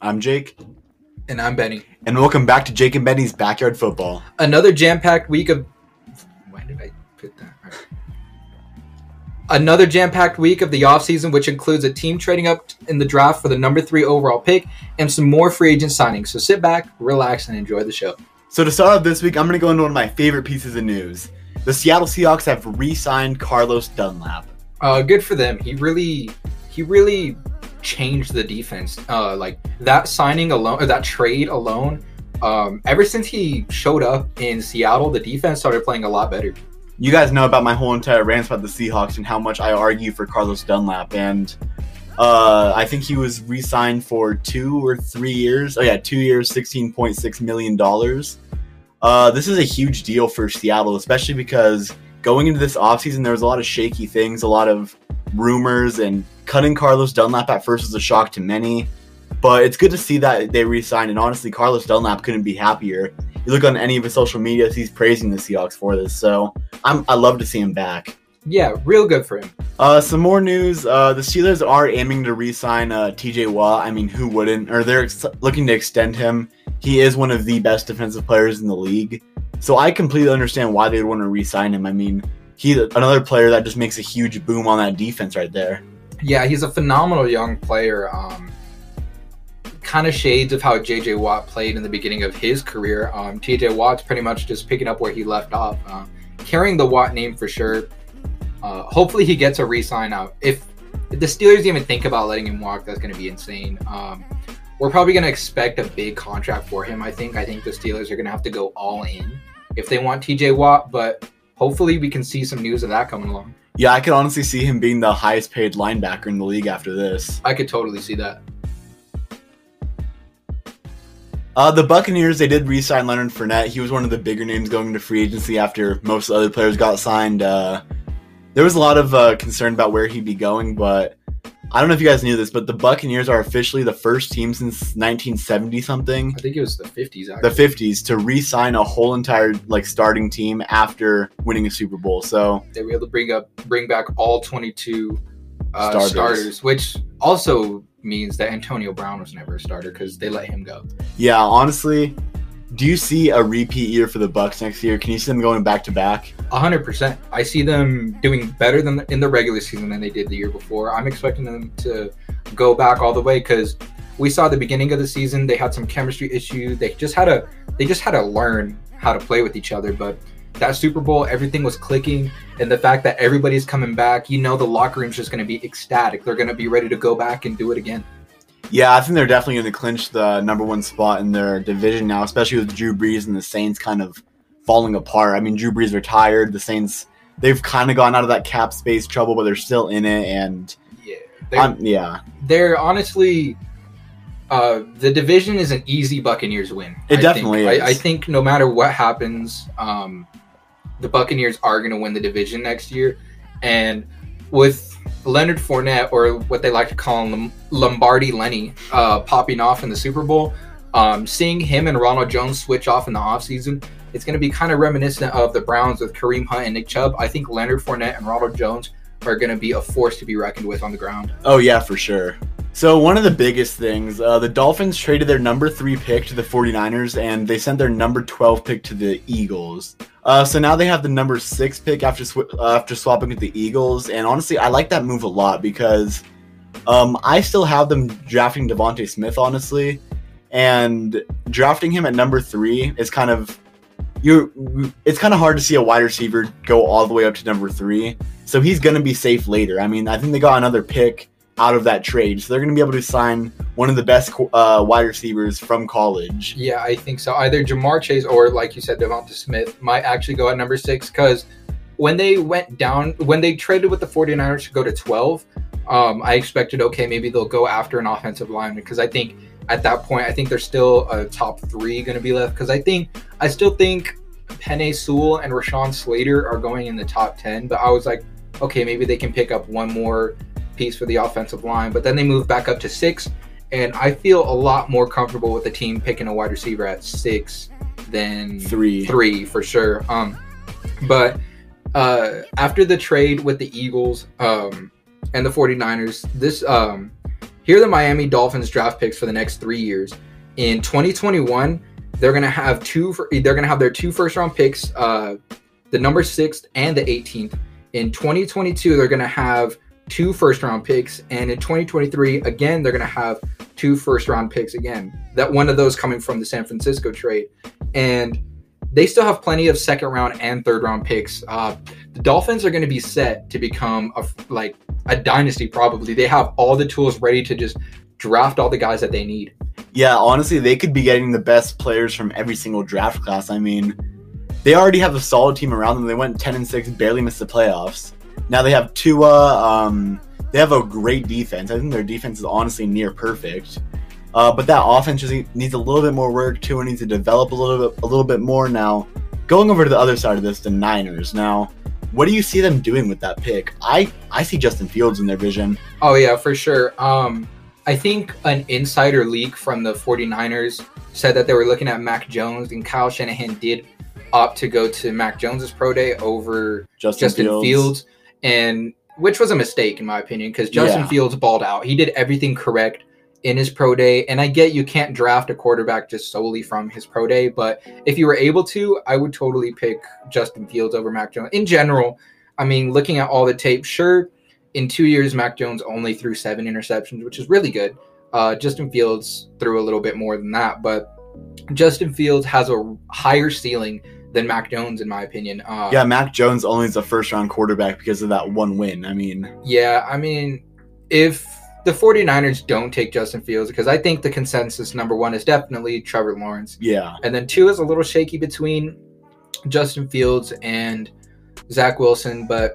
I'm Jake, And I'm Benny. and welcome back to Jake and Benny's Backyard Football. Another jam-packed week of. Why did I put that? Right. Another jam-packed week of the offseason, which includes a team trading up in the draft for the number three overall pick and some more free agent signings. So sit back, relax, and enjoy the show. So to start off this week, I'm going to go into one of my favorite pieces of news. The Seattle Seahawks have re-signed Carlos Dunlap. Uh, good for them. He really, he really changed the defense. Uh, like that signing alone, that trade alone. Um, ever since he showed up in Seattle, the defense started playing a lot better. You guys know about my whole entire rant about the Seahawks and how much I argue for Carlos Dunlap, and uh, I think he was re-signed for two or three years. Oh yeah, two years, sixteen point six million dollars. Uh, this is a huge deal for Seattle, especially because going into this offseason, there was a lot of shaky things, a lot of rumors, and cutting Carlos Dunlap at first was a shock to many. But it's good to see that they re-signed, and honestly, Carlos Dunlap couldn't be happier. You look on any of his social medias, he's praising the Seahawks for this. So I'm I love to see him back. Yeah, real good for him. Uh, some more news. Uh, the Steelers are aiming to re-sign uh, T.J. Watt. I mean, who wouldn't? Or they're ex- looking to extend him. He is one of the best defensive players in the league. So I completely understand why they'd want to re-sign him. I mean, he's another player that just makes a huge boom on that defense right there. Yeah, he's a phenomenal young player. Um, kind of shades of how JJ Watt played in the beginning of his career. Um, TJ Watt's pretty much just picking up where he left off, uh, carrying the Watt name for sure. Uh, hopefully, he gets a re-sign out. If the Steelers even think about letting him walk, that's going to be insane. Um, we're probably going to expect a big contract for him. I think. I think the Steelers are going to have to go all in if they want TJ Watt, but hopefully, we can see some news of that coming along. Yeah, I could honestly see him being the highest paid linebacker in the league after this. I could totally see that. Uh, the Buccaneers, they did re-sign Leonard Fournette. He was one of the bigger names going into free agency after most of the other players got signed. Uh, there was a lot of uh, concern about where he'd be going, but I don't know if you guys knew this, but the Buccaneers are officially the first team since 1970 something, I think it was the 50s. Actually. the 50s, to re-sign a whole entire like starting team after winning a Super Bowl. So they were able to bring up bring back all 22 uh, Starters. starters. which also means that Antonio Brown was never a starter because they let him go. yeah, honestly, do you see a repeat year for the Bucks next year? Can you see them going back to back? hundred percent. I see them doing better than in the regular season than they did the year before. I'm expecting them to go back all the way because we saw the beginning of the season they had some chemistry issues. They just had to they just had to learn how to play with each other. But that Super Bowl, everything was clicking, and the fact that everybody's coming back, you know, the locker room's just going to be ecstatic. They're going to be ready to go back and do it again. Yeah, I think they're definitely going to clinch the number one spot in their division now, especially with Drew Brees and the Saints kind of falling apart. I mean, Drew Brees retired. The Saints, they've kind of gone out of that cap space trouble, but they're still in it. And Yeah, they're, I'm, yeah, they're honestly uh, the division is an easy Buccaneers win. It I definitely think. is. I, I think no matter what happens, um, the Buccaneers are going to win the division next year, and with Leonard Fournette or what they like to call him Lombardi Lenny uh, popping off in the Super Bowl, um, seeing him and Ronald Jones switch off in the offseason, it's going to be kind of reminiscent of the Browns with Kareem Hunt and Nick Chubb. I think Leonard Fournette and Ronald Jones are going to be a force to be reckoned with on the ground. oh yeah, for sure. So one of the biggest things, uh, the Dolphins traded their number three pick to the 49ers, and they sent their number 12 pick to the Eagles. Uh, so now they have the number six pick after sw- after swapping with the Eagles, and honestly, I like that move a lot because um, I still have them drafting DeVonta Smith, honestly, and drafting him at number three is kind of you. It's kind of hard to see a wide receiver go all the way up to number three, so he's going to be safe later. I mean, I think they got another pick out of that trade, so they're going to be able to sign one of the best uh, wide receivers from college. Yeah, I think so. Either Ja'Marr Chase or, like you said, Devonta Smith might actually go at number six because when they went down, when they traded with the 49ers to go to 12, um, I expected, okay, maybe they'll go after an offensive lineman because I think at that point, I think there's still a top three going to be left because I think, I still think Penei Sewell and Rashawn Slater are going in the top 10, but I was like, okay, maybe they can pick up one more piece for the offensive line, but then they move back up to six and I feel a lot more comfortable with the team picking a wide receiver at six than Three. three for sure. Um, but uh, after the trade with the Eagles um, and the 49ers, this um, here are the Miami Dolphins draft picks for the next three years. In 2021, they're gonna have two. They're gonna have their two first round picks, uh, the number sixth and the 18th. In 2022, they're gonna have two first round picks, and in 2023, again, they're gonna have two first round picks again. That one of those coming from the San Francisco trade, and they still have plenty of second round and third round picks. Uh, the Dolphins are going to be set to become a, like a dynasty. Probably they have all the tools ready to just draft all the guys that they need. Yeah, honestly, they could be getting the best players from every single draft class. I mean, they already have a solid team around them. They went ten and six, barely missed the playoffs. Now they have Tua. Um, they have a great defense. I think their defense is honestly near perfect. Uh, but that offense just needs a little bit more work. too, Tua needs to develop a little bit, a little bit more. Now, going over to the other side of this, the Niners. Now, what do you see them doing with that pick? I I see Justin Fields in their vision. Oh yeah, for sure. Um, I think an insider leak from the 49ers said that they were looking at Mac Jones, and Kyle Shanahan did opt to go to Mac Jones's pro day over Justin, Justin Fields. Fields. and which was a mistake in my opinion because Justin Yeah. Fields balled out. He did everything correct in his pro day, and I get you can't draft a quarterback just solely from his pro day, but if you were able to, I would totally pick Justin Fields over Mac Jones. In general, I mean, looking at all the tape, sure, in two years, Mac Jones only threw seven interceptions, which is really good. Uh, Justin Fields threw a little bit more than that, but Justin Fields has a higher ceiling than Mac Jones, in my opinion. Uh, Yeah, Mac Jones only is a first round quarterback because of that one win. I mean, Yeah, I mean, if the 49ers don't take Justin Fields, because I think the consensus number one is definitely Trevor Lawrence. yeah, And then two is a little shaky between Justin Fields and Zach Wilson, but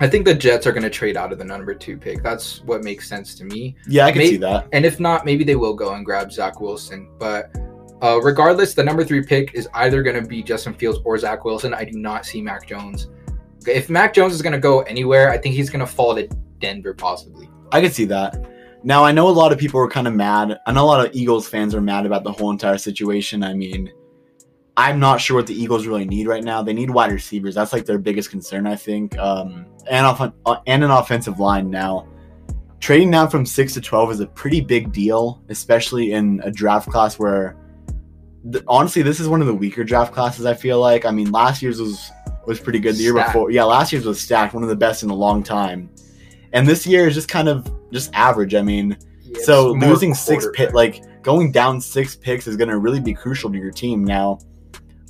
I think the Jets are going to trade out of the number two pick. That's what makes sense to me. yeah, I can May- see that. And if not, maybe they will go and grab Zach Wilson. But uh, regardless, the number three pick is either going to be Justin Fields or Zach Wilson. I do not see Mac Jones. If Mac Jones is going to go anywhere, I think he's going to fall to Denver possibly. I can see that. Now I know a lot of people are kind of mad. I know a lot of Eagles fans are mad about the whole entire situation. I mean, I'm not sure what the Eagles really need right now. They need wide receivers. That's like their biggest concern, I think. Um, and off uh, and an offensive line now. Trading down from six to twelve is a pretty big deal, especially in a draft class where, th- honestly, this is one of the weaker draft classes. I feel like. I mean, last year's was was pretty good. The year Stacked. before, yeah, last year's was stacked, one of the best in a long time. And this year is just kind of just average. I mean, so losing six pick, like going down six picks, is going to really be crucial to your team. Now,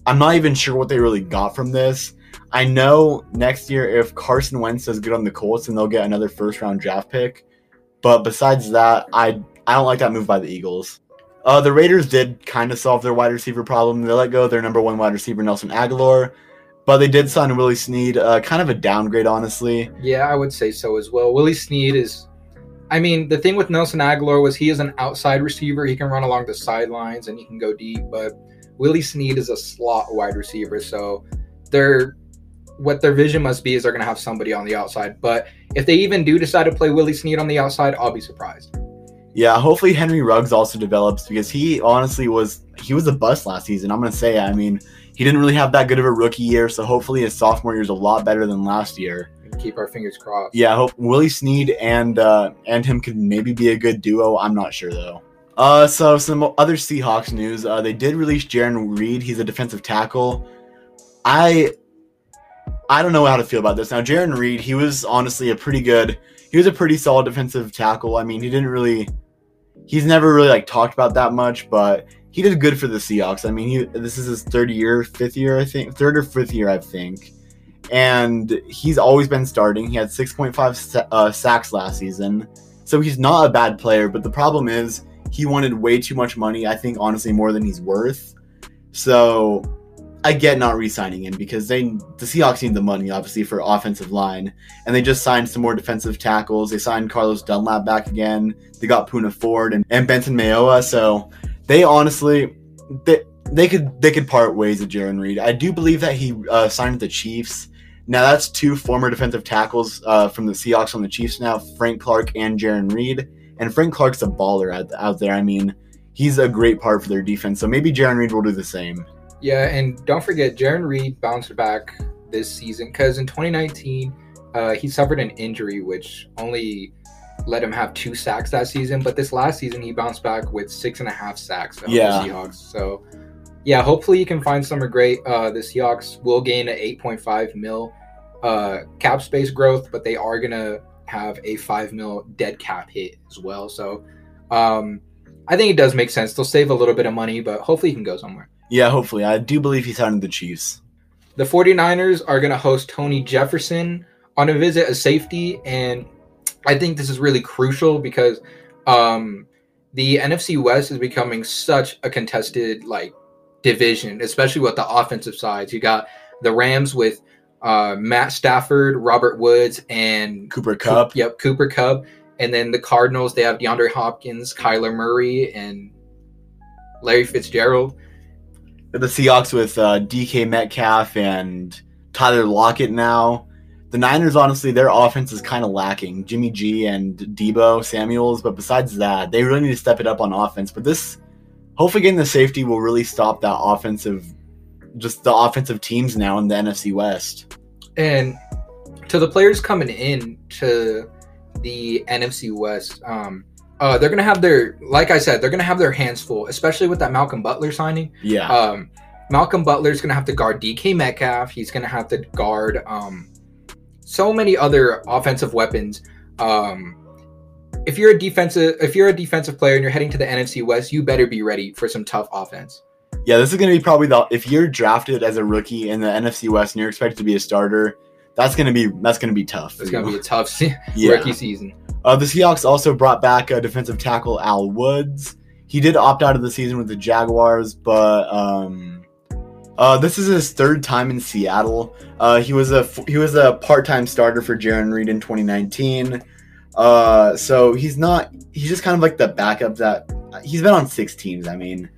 I'm not even sure what they really got from this. I know next year if Carson Wentz does good on the Colts, and they'll get another first round draft pick. But besides that, I I don't like that move by the Eagles. Uh, the Raiders did kind of solve their wide receiver problem. They let go of their number one wide receiver Nelson Agholor, but they did sign Willie Snead. Uh, kind of a downgrade, honestly. Yeah, I would say so as well. Willie Snead is. I mean, the thing with Nelson Agholor was he is an outside receiver. He can run along the sidelines and he can go deep. But Willie Snead is a slot wide receiver. So they're what their vision must be is they're going to have somebody on the outside. But if they even do decide to play Willie Snead on the outside, I'll be surprised. Yeah, hopefully Henry Ruggs also develops because he honestly was he was a bust last season. I'm gonna say, I mean, he didn't really have that good of a rookie year, so hopefully his sophomore year is a lot better than last year. And keep our fingers crossed. Yeah, I hope Willie Snead and uh, and him could maybe be a good duo. I'm not sure though. Uh, so some other Seahawks news. Uh, they did release Jarran Reed. He's a defensive tackle. I I don't know how to feel about this now. Jarran Reed, he was honestly a pretty good. He was a pretty solid defensive tackle. I mean, he didn't really. He's never really like talked about that much, but he did good for the Seahawks. I mean, he this is his third year, fifth year, I think, third or fifth year, I think and he's always been starting. He had 6.5 uh, sacks last season, so he's not a bad player. But the problem is he wanted way too much money. I think honestly more than he's worth. So I get not re-signing him because they the Seahawks need the money obviously for offensive line, and they just signed some more defensive tackles. They signed Carlos Dunlap back again. They got Poona Ford and, and Benson Mayowa. So they honestly they they could they could part ways with Jarran Reed. I do believe that he uh, signed with the Chiefs. Now that's two former defensive tackles uh, from the Seahawks on the Chiefs now, Frank Clark and Jarran Reed. And Frank Clark's a baller out, out there. I mean, he's a great part for their defense. So maybe Jarran Reed will do the same. Yeah, and don't forget, Jarran Reed bounced back this season because in 2019, uh, he suffered an injury which only let him have two sacks that season. But this last season, he bounced back with six and a half sacks. on Yeah. the Seahawks. So, yeah, hopefully he can find somewhere great. Uh, the Seahawks will gain an 8.5 mil uh, cap space growth, but they are gonna have a five mil dead cap hit as well. So, um, I think it does make sense. They'll save a little bit of money, but hopefully he can go somewhere. Yeah, hopefully. I do believe he's signed the Chiefs. The 49ers are going to host Tony Jefferson on a visit as safety. And I think this is really crucial because um, the NFC West is becoming such a contested like division, especially with the offensive sides. You got the Rams with uh, Matt Stafford, Robert Woods, and Cooper Kupp. Yep, Cooper Kupp. And then the Cardinals, they have DeAndre Hopkins, Kyler Murray, and Larry Fitzgerald. The Seahawks with uh, DK Metcalf and Tyler Lockett now. The Niners, honestly, their offense is kind of lacking. Jimmy G and Deebo Samuels, but besides that, they really need to step it up on offense. But this, hopefully, getting the safety will really stop that offensive, just the offensive teams now in the NFC West. And to the players coming in to the NFC West, um, uh, they're gonna have their, like I said, they're gonna have their hands full, especially with that Malcolm Butler signing. Yeah, Um, Malcolm Butler's gonna have to guard DK Metcalf. He's gonna have to guard um, so many other offensive weapons. Um, if you're a defensive, if you're a defensive player and you're heading to the NFC West, you better be ready for some tough offense. yeah. This is going to be probably the if you're drafted as a rookie in the NFC West and you're expected to be a starter, that's going to be that's going to be tough. It's gonna be a tough se- yeah. rookie season. Uh, the Seahawks also brought back uh, defensive tackle Al Woods. He did opt out of the season with the Jaguars, but um, uh, this is his third time in Seattle. Uh, he was a he was a part time starter for Jarran Reed in 2019. Uh, so he's not he's just kind of like the backup that he's been on six teams. I mean,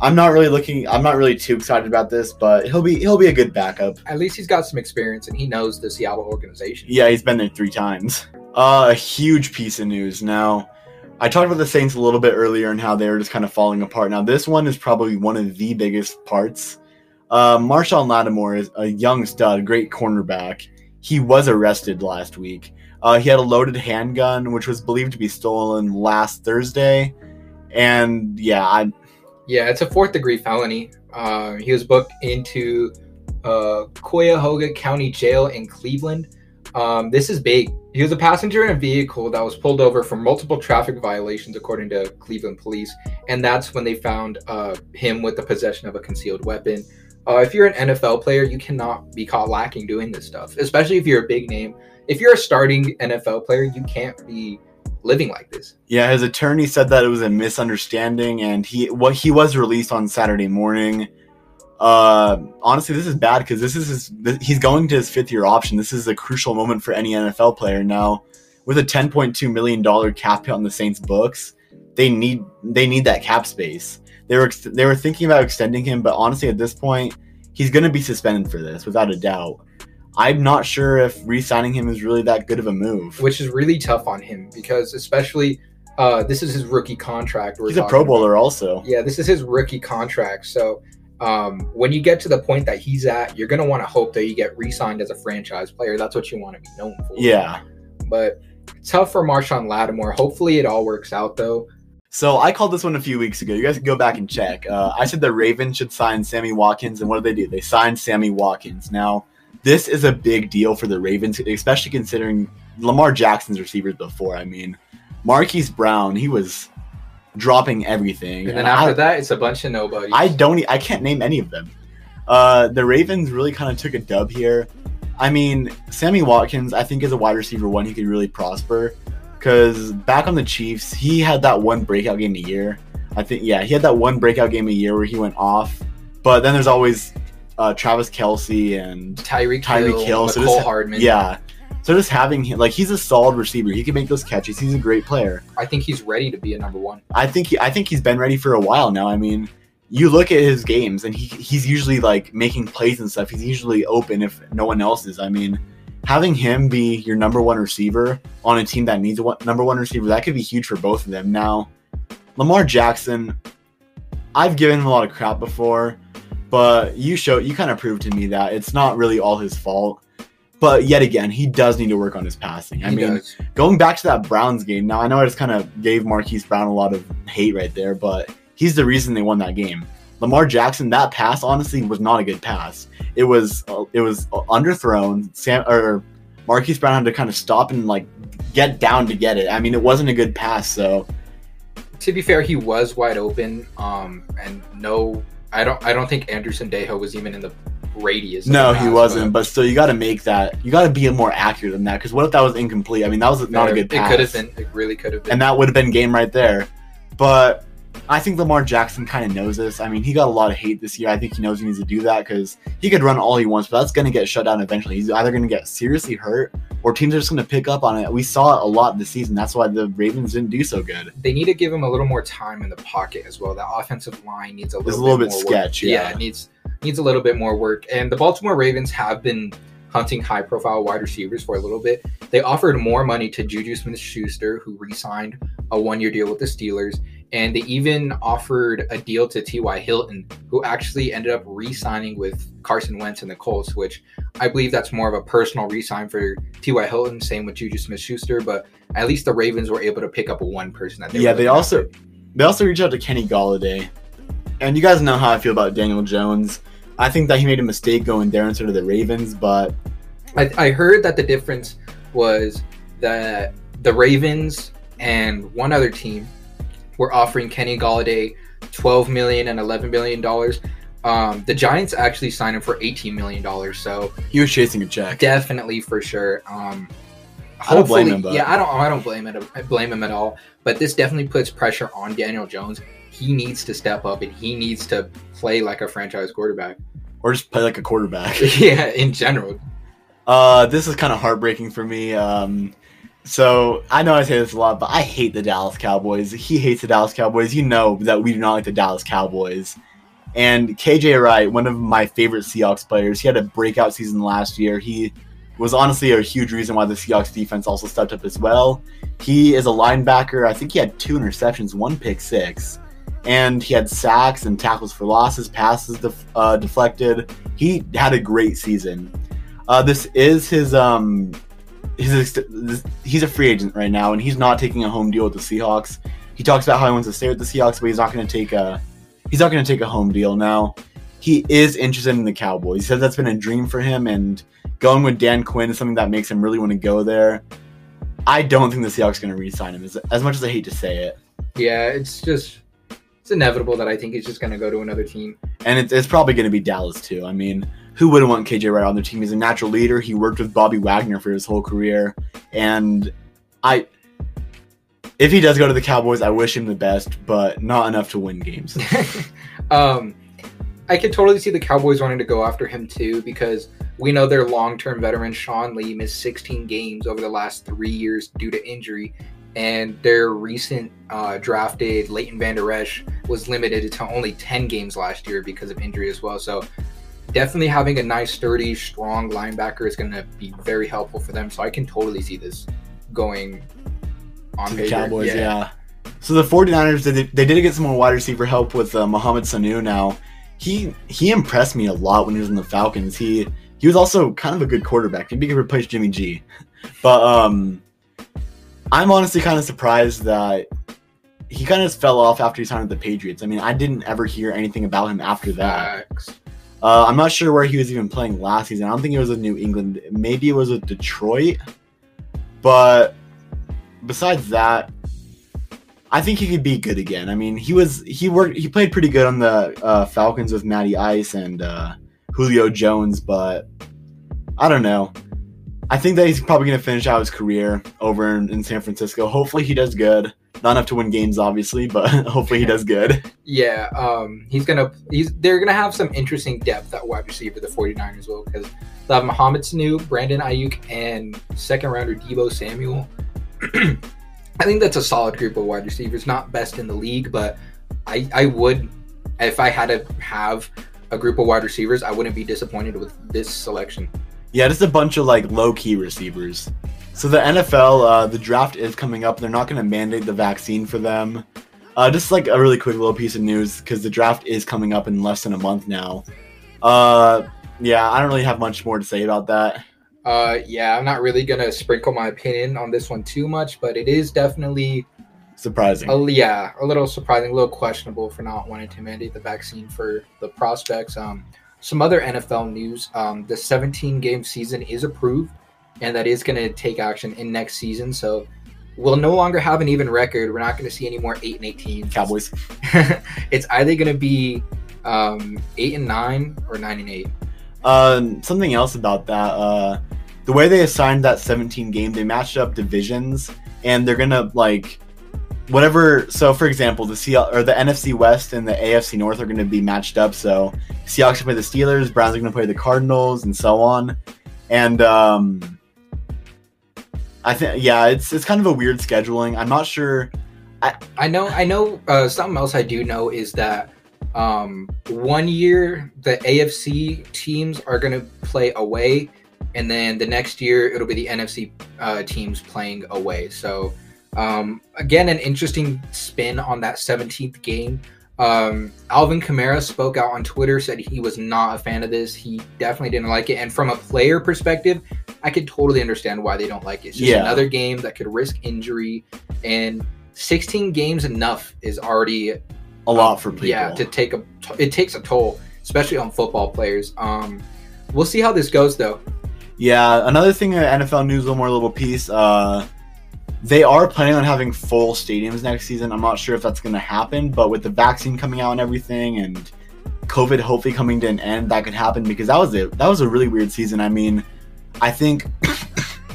I'm not really looking. I'm not really too excited about this, but he'll be he'll be a good backup. At least he's got some experience and he knows the Seattle organization. Yeah, he's been there three times. Uh, a huge piece of news. Now, I talked about the Saints a little bit earlier and how they were just kind of falling apart. Now, this one is probably one of the biggest parts. Uh, Marshon Lattimore is a young stud, great cornerback. He was arrested last week. Uh, he had a loaded handgun, which was believed to be stolen last Thursday. And yeah, I, Yeah, it's a fourth degree felony. Uh, he was booked into uh, Cuyahoga County Jail in Cleveland. Um, this is big. He was a passenger in a vehicle that was pulled over for multiple traffic violations, according to Cleveland police. And that's when they found uh, him with the possession of a concealed weapon. Uh, if you're an NFL player, you cannot be caught lacking doing this stuff, especially if you're a big name. If you're a starting NFL player, you can't be living like this. Yeah, his attorney said that it was a misunderstanding, and he what he was released on Saturday morning. Uh, honestly, this is bad because this is his. He's going to his fifth year option. This is a crucial moment for any NFL player now. With a ten point two million dollar cap hit on the Saints' books, they need they need that cap space. They were ex- they were thinking about extending him, but honestly, at this point, he's going to be suspended for this without a doubt. I'm not sure if re-signing him is really that good of a move. which is really tough on him because especially uh, this is his rookie contract. He's a Pro about. Bowler also. Yeah, this is his rookie contract. So um, when you get to the point that he's at, you're gonna want to hope that you get re-signed as a franchise player. That's what you want to be known for. Yeah. But tough for Marshon Lattimore. Hopefully it all works out though. So I called this one a few weeks ago. You guys can go back and check. Uh, I said the Ravens should sign Sammy Watkins, and what did they do? They signed Sammy Watkins. Now, this is a big deal for the Ravens, especially considering Lamar Jackson's receivers before. I mean, Marquise Brown, he was dropping everything. And then And after I, that, it's a bunch of nobodies. I don't, I can't name any of them. Uh, the Ravens really kind of took a dub here. I mean, Sammy Watkins, I think is a wide receiver one, he could really prosper. Because back on the Chiefs, he had that one breakout game a year. I think, yeah, he had that one breakout game a year where he went off. But then there's always uh, Travis Kelce and Tyreek Tyreek Hill. So just- Hardman. yeah. So just having him, like, he's a solid receiver. He can make those catches. He's a great player. I think he's ready to be a number one. I think he, I think he's been ready for a while now. I mean, you look at his games and he he's usually like making plays and stuff. He's usually open if no one else is. I mean, having him be your number one receiver on a team that needs a one, number one receiver that could be huge for both of them. Now, Lamar Jackson, I've given him a lot of crap before, but you show you kind of proved to me that it's not really all his fault. But yet again, he does need to work on his passing. I He mean, does. going back to that Browns game, now I know I just kind of gave Marquise Brown a lot of hate right there, but he's the reason they won that game. Lamar Jackson, that pass honestly was not a good pass. It was uh, it was underthrown. Sam or Marquise Brown had to kind of stop and like get down to get it. I mean, it wasn't a good pass. So to be fair, he was wide open. Um, and no, I don't. I don't think Anderson Dejo was even in the radius. no, he pass, wasn't. But still, you got to make that. You got to be more accurate than that. Because what if that was incomplete? I mean, that was not a good pass. It could have been. It really could have been. and that would have been game right there. But I think Lamar Jackson kind of knows this. I mean, he got a lot of hate this year. I think he knows he needs to do that because he could run all he wants, but that's going to get shut down eventually. He's either going to get seriously hurt or teams are just going to pick up on it. We saw it a lot this season. That's why the Ravens didn't do so good. they need to give him a little more time in the pocket as well. The offensive line needs a little, It's a little bit more work. sketch, yeah. it needs needs a little bit more work. And the Baltimore Ravens have been hunting high profile wide receivers for a little bit. They offered more money to Juju Smith Schuster, who re signed a one year deal with the Steelers. And they even offered a deal to T.Y. Hilton, who actually ended up re signing with Carson Wentz and the Colts, which I believe that's more of a personal re sign for T.Y. Hilton. Same with Juju Smith Schuster. But at least the Ravens were able to pick up one person that they Yeah, they also they also reached out to Kenny Golladay, and you guys know how I feel about Daniel Jones. I think that he made a mistake going there instead of the Ravens, but I, I heard that the difference was that the Ravens and one other team were offering Kenny Golladay 12 million and 11 million dollars. Um, the Giants actually signed him for 18 million dollars. So he was chasing a check. definitely for sure. Um, I don't blame him, but- Yeah, I don't. I don't blame it. I blame him at all. But this definitely puts pressure on Daniel Jones. He needs to step up and he needs to play like a franchise quarterback. Or just play like a quarterback. yeah, in general. Uh, this is kind of heartbreaking for me. Um, so I know I say this a lot, but I hate the Dallas Cowboys. He hates the Dallas Cowboys. You know that we do not like the Dallas Cowboys. And KJ Wright, one of my favorite Seahawks players, he had a breakout season last year. He was honestly a huge reason why the Seahawks defense also stepped up as well. He is a linebacker. I think he had two interceptions, one pick six, and he had sacks and tackles for losses, passes def- uh, deflected. He had a great season. Uh, this is his um his he's a free agent right now, and he's not taking a home deal with the Seahawks. He talks about how he wants to stay with the Seahawks, but he's not going to take a he's not going to take a home deal now. He is interested in the Cowboys. He says that's been a dream for him, and going with Dan Quinn is something that makes him really want to go there. I don't think the Seahawks are going to re-sign him, as, as much as I hate to say it. Yeah, it's just it's inevitable that I think he's just going to go to another team. And it's, it's probably going to be Dallas too. I mean, who wouldn't want KJ Wright on their team? He's a natural leader. He worked with Bobby Wagner for his whole career, and I, if he does go to the Cowboys, I wish him the best, but not enough to win games. um, I could totally see the Cowboys wanting to go after him too because we know their long-term veteran Sean Lee missed 16 games over the last three years due to injury, and their recent uh, drafted Leighton Vander Esch was limited to only 10 games last year because of injury as well. So definitely having a nice, sturdy, strong linebacker is going to be very helpful for them. So I can totally see this going on the. Cowboys, yeah. So the 49ers, they, they did get some more wide receiver help with uh, Mohamed Sanu now. He he impressed me a lot when he was in the Falcons. He he was also kind of a good quarterback. Maybe he could replace Jimmy G. But um I'm honestly kind of surprised that he kind of fell off after he signed with the Patriots. I mean, I didn't ever hear anything about him after that. Facts. Uh, I'm not sure where he was even playing last season. I don't think it was with New England. Maybe it was with Detroit. But besides that, I think he could be good again. I mean, he was he worked he played pretty good on the uh, Falcons with Matty Ice and uh, Julio Jones, but I don't know. I think that he's probably going to finish out his career over in, in San Francisco. Hopefully, he does good. Not enough to win games, obviously, but hopefully he does good. Yeah, um, he's gonna he's they're gonna have some interesting depth at wide receiver, the 49ers will, because they'll have Mohamed Sanu, Brandon Aiyuk, and second rounder Deebo Samuel. I think that's a solid group of wide receivers. Not best in the league, but I I would if I had to have a group of wide receivers, I wouldn't be disappointed with this selection. Yeah, just a bunch of like low key receivers. So the NFL, uh, the draft is coming up. They're not going to mandate the vaccine for them. Uh, just like a really quick little piece of news because the draft is coming up in less than a month now. Uh, yeah, I don't really have much more to say about that. Uh, yeah, I'm not really gonna sprinkle my opinion on this one too much, but it is definitely Surprising. a, yeah a little surprising, a little questionable for not wanting to mandate the vaccine for the prospects. Um, some other NFL news: um, the 17 game season is approved, and that is going to take action in next season. So we'll no longer have an even record. We're not going to see any more eight and 18 Cowboys. it's either going to be um, eight and nine or nine and eight. Um, something else about that. Uh, the way they assigned that 17 game, they matched up divisions, and they're gonna like whatever. So, for example, the C or the NFC West and the AFC North are gonna be matched up. So, Seahawks are play the Steelers, Browns are gonna play the Cardinals, and so on. And um, I think yeah, it's it's kind of a weird scheduling. I'm not sure. I I know, I know. Uh, something else I do know is that um, one year the AFC teams are going to play away, and then the next year it'll be the NFC uh, teams playing away. So um, again, an interesting spin on that 17th game. Um, Alvin Kamara spoke out on Twitter, said he was not a fan of this. He definitely didn't like it. And from a player perspective, I could totally understand why they don't like it. It's just Yeah. another game that could risk injury. And 16 games enough is already A lot for people. yeah to take a it takes a toll, especially on football players. Um, we'll see how this goes though. Yeah, another thing in NFL news, one more little piece. Uh, they are planning on having full stadiums next season. I'm not sure if that's going to happen, but with the vaccine coming out and everything, and COVID hopefully coming to an end, that could happen because that was it. That was a really weird season. I mean, I think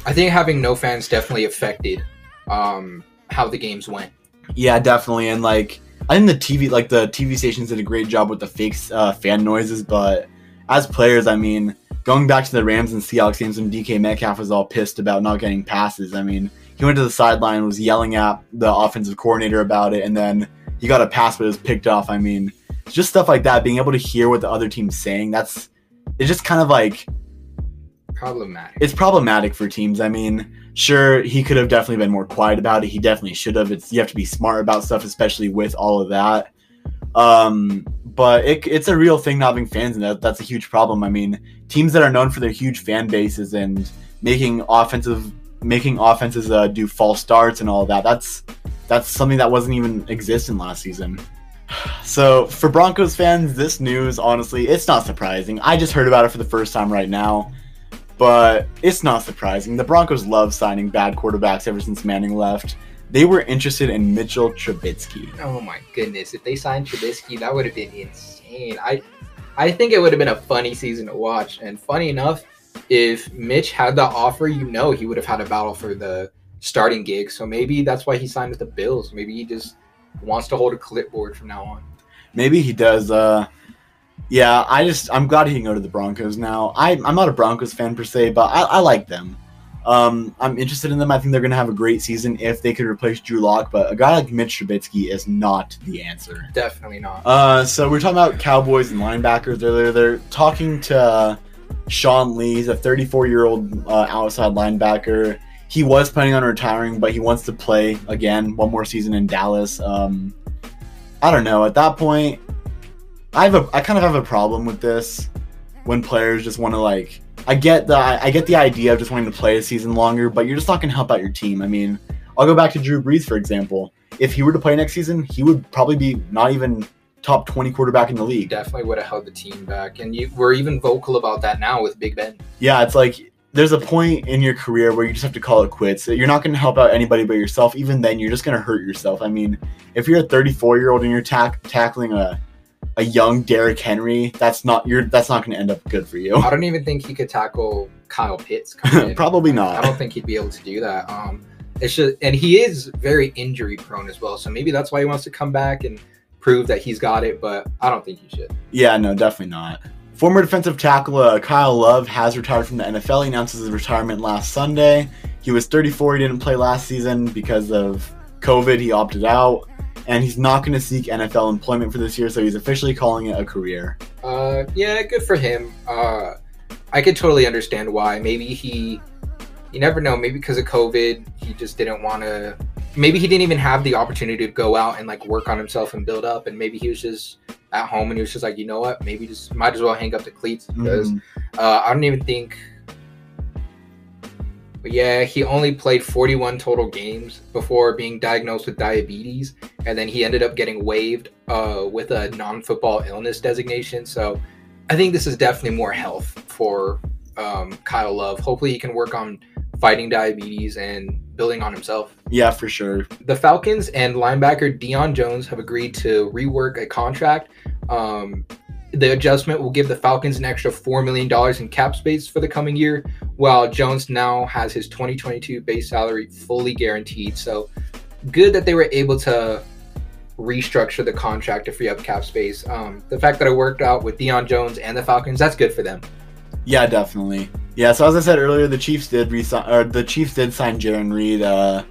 I think having no fans definitely affected um, how the games went. Yeah, definitely. And like, I think the TV, like the TV stations, did a great job with the fake uh, fan noises. But as players, I mean, going back to the Rams and Seahawks games when DK Metcalf was all pissed about not getting passes. I mean, he went to the sideline, and was yelling at the offensive coordinator about it, and then he got a pass, but it was picked off. I mean, just stuff like that. Being able to hear what the other team's saying, that's it's just kind of like Problematic. it's problematic for teams. I mean, sure, he could have definitely been more quiet about it. He definitely should have. It's you have to be smart about stuff, especially with all of that. Um, but it, it's a real thing not having fans, and that, that's a huge problem. I mean, teams that are known for their huge fan bases and making offensive making offenses uh, do false starts and all that. That's that's something that wasn't even existent last season. So for Broncos fans, this news honestly, it's not surprising. I just heard about it for the first time right now but it's not surprising. The Broncos love signing bad quarterbacks ever since Manning left. They were interested in Mitchell Trubisky. Oh my goodness! If they signed Trubisky, that would have been insane. I, I think it would have been a funny season to watch. And funny enough, if Mitch had the offer, you know, he would have had a battle for the starting gig. So maybe that's why he signed with the Bills. Maybe he just wants to hold a clipboard from now on. Maybe he does. Uh, yeah, I just I'm glad he can go to the Broncos now. I I'm not a Broncos fan per se, but I, I like them. Um, I'm interested in them. I think they're gonna have a great season if they could replace Drew Lock. But a guy like Mitch Trubisky is not the answer. Definitely not. Uh, so we are talking about Cowboys and linebackers earlier. They're talking to uh, Sean Lee. He's a 34 year old uh, outside linebacker. He was planning on retiring, but he wants to play again one more season in Dallas. Um, I don't know. At that point, I have a I kind of have a problem with this when players just want to like. I get the I get the idea of just wanting to play a season longer, but you're just not going to help out your team. I mean, I'll go back to Drew Brees for example. If he were to play next season, he would probably be not even top 20 quarterback in the league. Definitely would have held the team back. And you, we're even vocal about that now with Big Ben. Yeah, it's like there's a point in your career where you just have to call it quits. You're not going to help out anybody but yourself. Even then, you're just going to hurt yourself. I mean, if you're a 34 year old and you're tack- tackling a a young Derrick Henry, that's not you're that's not going to end up good for you. I don't even think he could tackle Kyle Pitts. Probably not. I don't think he'd be able to do that. Um, it's just, and he is very injury prone as well. So maybe that's why he wants to come back and prove that he's got it. But I don't think he should. Yeah, no, definitely not. Former defensive tackle uh, Kyle Love has retired from the NFL. He announced his retirement last Sunday. He was 34. He didn't play last season because of COVID. He opted out, and he's not going to seek NFL employment for this year. So he's officially calling it a career. Uh, yeah, good for him. Uh, I could totally understand why. Maybe he, you never know. Maybe because of COVID, he just didn't want to. Maybe he didn't even have the opportunity to go out and like work on himself and build up. And maybe he was just at home and he was just like, you know what? Maybe just might as well hang up the cleats because Mhm. uh, I don't even think. But yeah, he only played 41 total games before being diagnosed with diabetes, and then he ended up getting waived uh, with a non-football illness designation. So I think this is definitely more health for um, Kyle Love. Hopefully, he can work on fighting diabetes and building on himself. Yeah, for sure. The Falcons and linebacker Deion Jones have agreed to rework a contract. Um, the adjustment will give the Falcons an extra $4 million in cap space for the coming year, while Jones now has his 2022 base salary fully guaranteed. So good that they were able to restructure the contract to free up cap space. Um, the fact that it worked out with Deion Jones and the Falcons, that's good for them. Yeah, definitely. Yeah, so as I said earlier, the Chiefs did resign, or the Chiefs did sign Jarran Reed. Uh,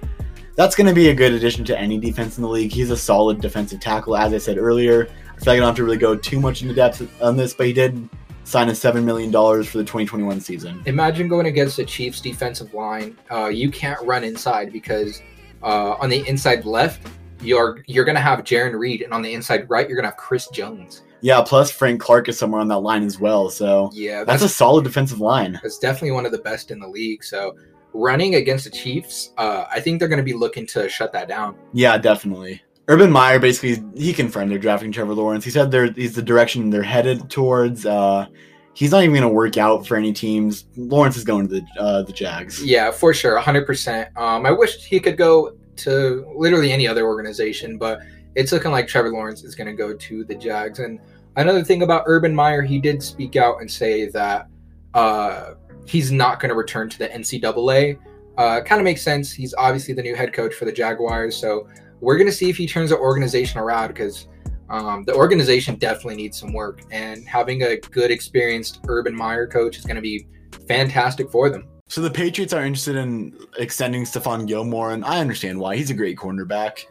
that's going to be a good addition to any defense in the league. He's a solid defensive tackle, as I said earlier. I feel like I don't have to really go too much into depth on this, but he did sign a seven million dollars for the 2021 season. Imagine going against the Chiefs' defensive line. Uh, you can't run inside because uh, on the inside left, you're you're gonna have Jarran Reed, and on the inside right, you're gonna have Chris Jones. Yeah, plus Frank Clark is somewhere on that line as well. So Yeah, that's a solid defensive line. It's definitely one of the best in the league. So running against the Chiefs, uh, I think they're going to be looking to shut that down. Yeah, definitely. Urban Meyer basically he confirmed they're drafting Trevor Lawrence. He said they're he's the direction they're headed towards. Uh, he's not even going to work out for any teams. Lawrence is going to the uh, the Jags. Yeah, for sure, 100%. Um, I wish he could go to literally any other organization, but it's looking like Trevor Lawrence is going to go to the Jags. And another thing about Urban Meyer, he did speak out and say that uh, he's not going to return to the NCAA. Uh, kind of makes sense. He's obviously the new head coach for the Jaguars, so we're going to see if he turns the organization around because um, the organization definitely needs some work, and having a good, experienced Urban Meyer coach is going to be fantastic for them. So the Patriots are interested in extending Stephon Gilmore, and I understand why. He's a great cornerback.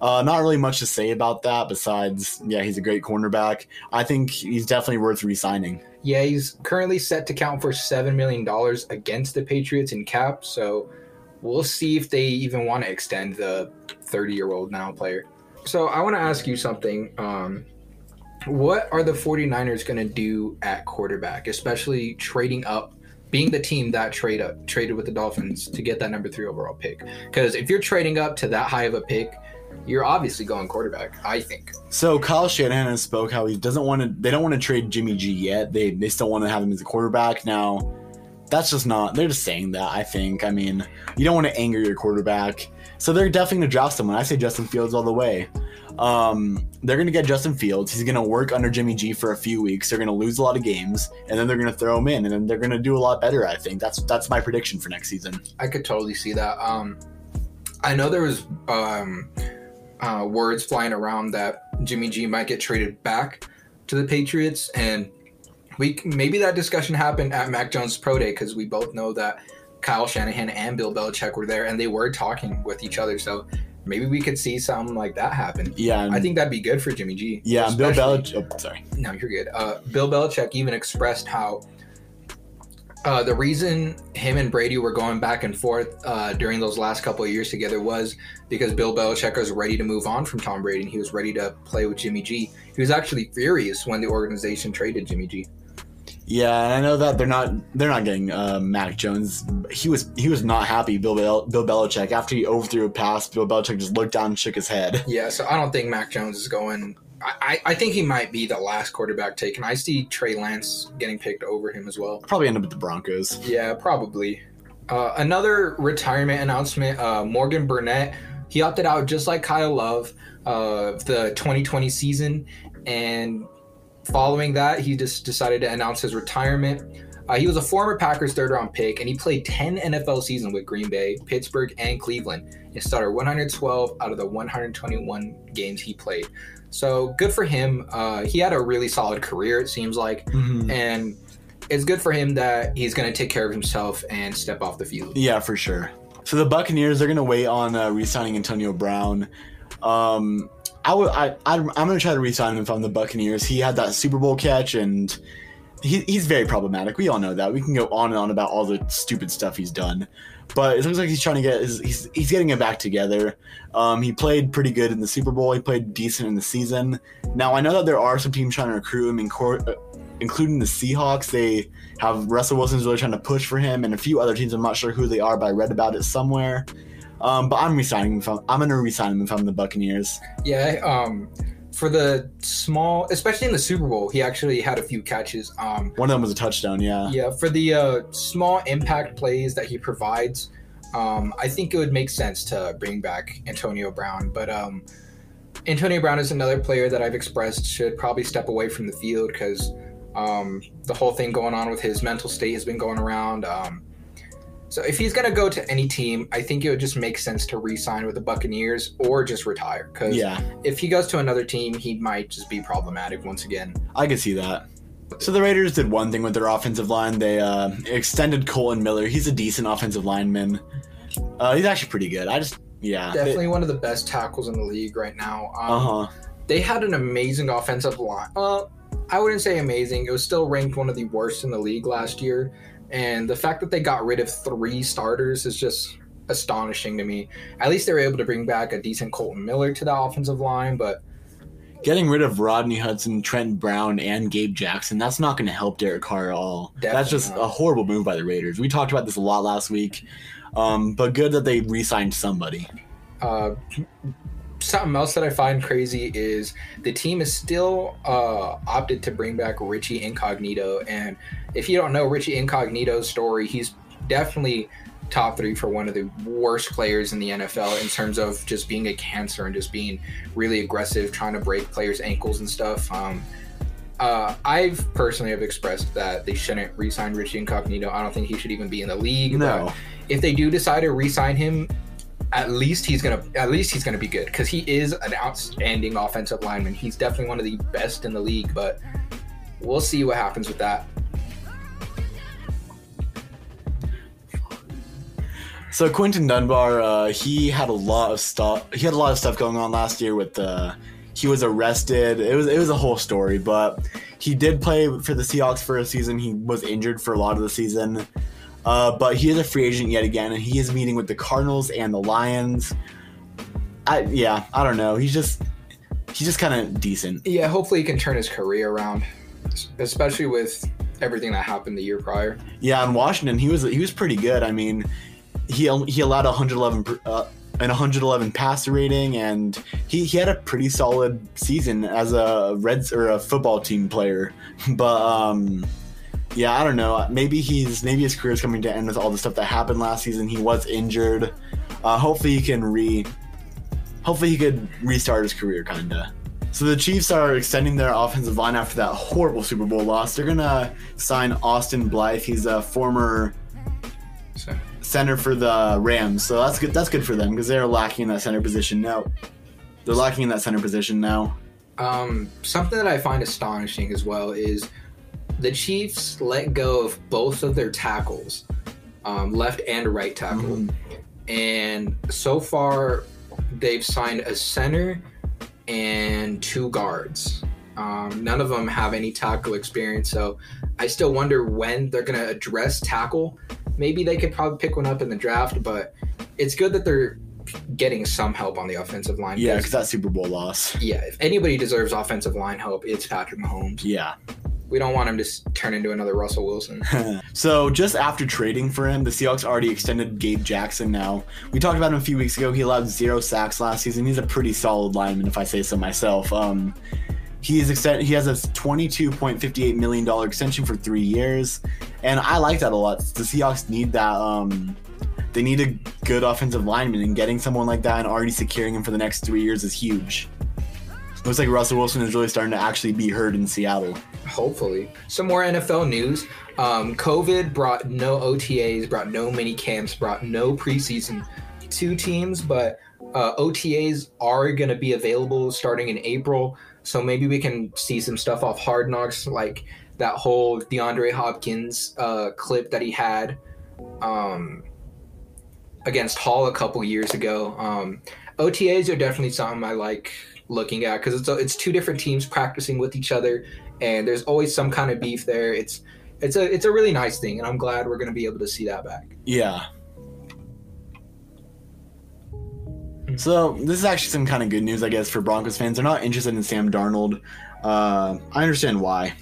Uh, not really much to say about that besides, yeah, he's a great cornerback. I think he's definitely worth re-signing. Yeah, he's currently set to count for $7 million against the Patriots in cap. So we'll see if they even want to extend the 30 year old now player. So I want to ask you something. Um, what are the 49ers going to do at quarterback, especially trading up? Being the team that trade up traded with the Dolphins to get that number three overall pick, because if you're trading up to that high of a pick, you're obviously going quarterback. I think. So Kyle Shanahan spoke how he doesn't want to. They don't want to trade Jimmy G yet. They they still want to have him as a quarterback. Now, that's just not. They're just saying that. I think. I mean, you don't want to anger your quarterback. So they're definitely gonna draft someone. I say Justin Fields all the way. Um, they're gonna get Justin Fields. He's gonna work under Jimmy G for a few weeks. They're gonna lose a lot of games, and then they're gonna throw him in, and then they're gonna do a lot better. I think that's that's my prediction for next season. I could totally see that. Um, I know there was um, uh, words flying around that Jimmy G might get traded back to the Patriots, and we maybe that discussion happened at Mac Jones' pro day because we both know that Kyle Shanahan and Bill Belichick were there, and they were talking with each other. So maybe we could see something like that happen. Yeah, and, I think that'd be good for Jimmy G. yeah. Bill Belichick. Oh, sorry. no, you're good. Uh, Bill Belichick even expressed how uh, the reason him and Brady were going back and forth uh, during those last couple of years together was because Bill Belichick was ready to move on from Tom Brady and he was ready to play with Jimmy G. He was actually furious when the organization traded Jimmy G. Yeah, and I know that they're not they're not getting uh, Mac Jones. He was he was not happy. Bill Bel- Bill Belichick after he overthrew a pass. Bill Belichick just looked down and shook his head. Yeah, so I don't think Mac Jones is going. I, I think he might be the last quarterback taken. I see Trey Lance getting picked over him as well. Probably end up with the Broncos. Yeah, probably. Uh, another retirement announcement: uh, Morgan Burnett. He opted out just like Kyle Love of the 2020 season, and following that, he just decided to announce his retirement. Uh, he was a former Packers third round pick, and he played 10 NFL seasons with Green Bay, Pittsburgh, and Cleveland. He started 112 out of the 121 games he played. So good for him. Uh, he had a really solid career, it seems like, and it's good for him that he's going to take care of himself and step off the field. Yeah, for sure. So the Buccaneers they're gonna wait on uh, re-signing Antonio Brown. Um, I would I, I I'm gonna try to re-sign him if I'm the Buccaneers. He had that Super Bowl catch and. He, he's very problematic. We all know that. We can go on and on about all the stupid stuff he's done, but it looks like he's trying to get his, he's he's getting it back together. Um, he played pretty good in the Super Bowl. He played decent in the season. Now I know that there are some teams trying to recruit him, in court, uh, including the Seahawks. They have Russell Wilson's really trying to push for him, and a few other teams. I'm not sure who they are, but I read about it somewhere. Um, but I'm resigning him. From, I'm going to resign him if I'm the Buccaneers. Yeah, um, for the small, especially in the Super Bowl, he actually had a few catches. Um, One of them was a touchdown. Yeah. yeah, for the uh, small impact plays that he provides, um, I think it would make sense to bring back Antonio Brown. But um, Antonio Brown is another player that I've expressed should probably step away from the field because um, the whole thing going on with his mental state has been going around. So if he's gonna go to any team, I think it would just make sense to re-sign with the Buccaneers or just retire. Because Yeah. if he goes to another team, he might just be problematic once again. I can see that. So the Raiders did one thing with their offensive line. They uh, extended Kolton Miller. He's a decent offensive lineman. Uh, he's actually pretty good. I just, yeah. Definitely one of the best tackles in the league right now. Um, Uh huh. They had an amazing offensive line. Uh, I wouldn't say amazing. It was still ranked one of the worst in the league last year. And the fact that they got rid of three starters is just astonishing to me. At least they were able to bring back a decent Kolton Miller to the offensive line, but Getting rid of Rodney Hudson, Trent Brown, and Gabe Jackson, that's not going to help Derek Carr at all. that's just not. a horrible move by the Raiders. We talked about this a lot last week. Um, but good that they re signed somebody. Uh, something else that I find crazy is the team is still uh, opted to bring back Richie Incognito. And if you don't know Richie Incognito's story, he's definitely top three for one of the worst players in the NFL in terms of just being a cancer and just being really aggressive, trying to break players' ankles and stuff. Um, uh, I've personally have expressed that they shouldn't re-sign Richie Incognito. I don't think he should even be in the league. No. But if they do decide to re-sign him, at least he's gonna at least he's gonna be good because he is an outstanding offensive lineman. He's definitely one of the best in the league, but we'll see what happens with that. So Quinton Dunbar, uh, he had a lot of stuff. He had a lot of stuff going on last year. With uh, he was arrested. It was it was a whole story, but he did play for the Seahawks for a season. He was injured for a lot of the season, uh, but he is a free agent yet again, and he is meeting with the Cardinals and the Lions. I yeah, I don't know. He's just he's just kind of decent. Yeah, hopefully he can turn his career around, especially with everything that happened the year prior. Yeah, in Washington, he was he was pretty good. I mean, he he allowed 111 per- uh, an 111 passer rating, and he, he had a pretty solid season as a Reds or a football team player. But um, yeah, I don't know. Maybe he's maybe his career's coming to end with all the stuff that happened last season. He was injured. Uh, hopefully, he can re. Hopefully, he could restart his career, kinda. So the Chiefs are extending their offensive line after that horrible Super Bowl loss. They're gonna sign Austin Blythe. He's a former So center for the Rams, so that's good. That's good for them because they're lacking in that center position now. They're lacking in that center position now. Um, something that I find astonishing as well is the Chiefs let go of both of their tackles, um, left and right tackle, Mhm. and so far they've signed a center and two guards. Um, none of them have any tackle experience, so I still wonder when they're going to address tackle. Maybe they could probably pick one up in the draft, but it's good that they're getting some help on the offensive line. Yeah, because that Super Bowl loss. yeah, if anybody deserves offensive line help, it's Patrick Mahomes. Yeah. We don't want him to turn into another Russell Wilson. so just after trading for him, the Seahawks already extended Gabe Jackson. Now we talked about him a few weeks ago. He allowed zero sacks last season. He's a pretty solid lineman, if I say so myself. Um, he's extend he has a twenty-two point fifty-eight million dollar extension for three years, and I like that a lot. The Seahawks need that. Um, they need a good offensive lineman, and getting someone like that and already securing him for the next three years is huge. Looks like Russell Wilson is really starting to actually be heard in Seattle. Hopefully. Some more NFL news. Um, COVID brought no OTAs, brought no mini camps, brought no preseason to teams, but uh, OTAs are going to be available starting in April. So maybe we can see some stuff off Hard Knocks, like that whole DeAndre Hopkins uh, clip that he had um, against Hall a couple years ago. Um, OTAs are definitely something I like looking at because it's it's two different teams practicing with each other, and there's always some kind of beef there. It's it's a it's a really nice thing, and I'm glad we're going to be able to see that back. Yeah. So this is actually some kind of good news, I guess, for Broncos fans. They're not interested in Sam Darnold. Uh, I understand why.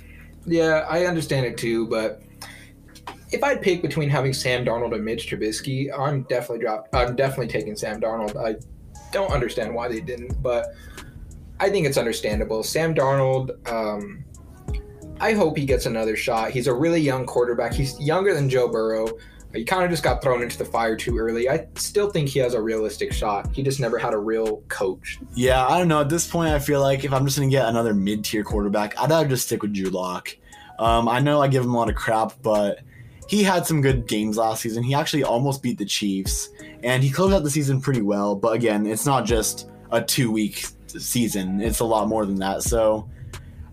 Yeah, I understand it too, but if I'd pick between having Sam Darnold and Mitch Trubisky, I'm definitely drop. I'm definitely taking Sam Darnold. I don't understand why they didn't, but I think it's understandable. Sam Darnold. Um, I hope he gets another shot. He's a really young quarterback. He's younger than Joe Burrow. He kind of just got thrown into the fire too early. I still think he has a realistic shot. He just never had a real coach. Yeah, I don't know. At this point, I feel like if I'm just going to get another mid tier quarterback, I'd rather just stick with Drew Lock. Um, I know I give him a lot of crap, but he had some good games last season. He actually almost beat the Chiefs, and he closed out the season pretty well. But again, it's not just a two week season, it's a lot more than that. So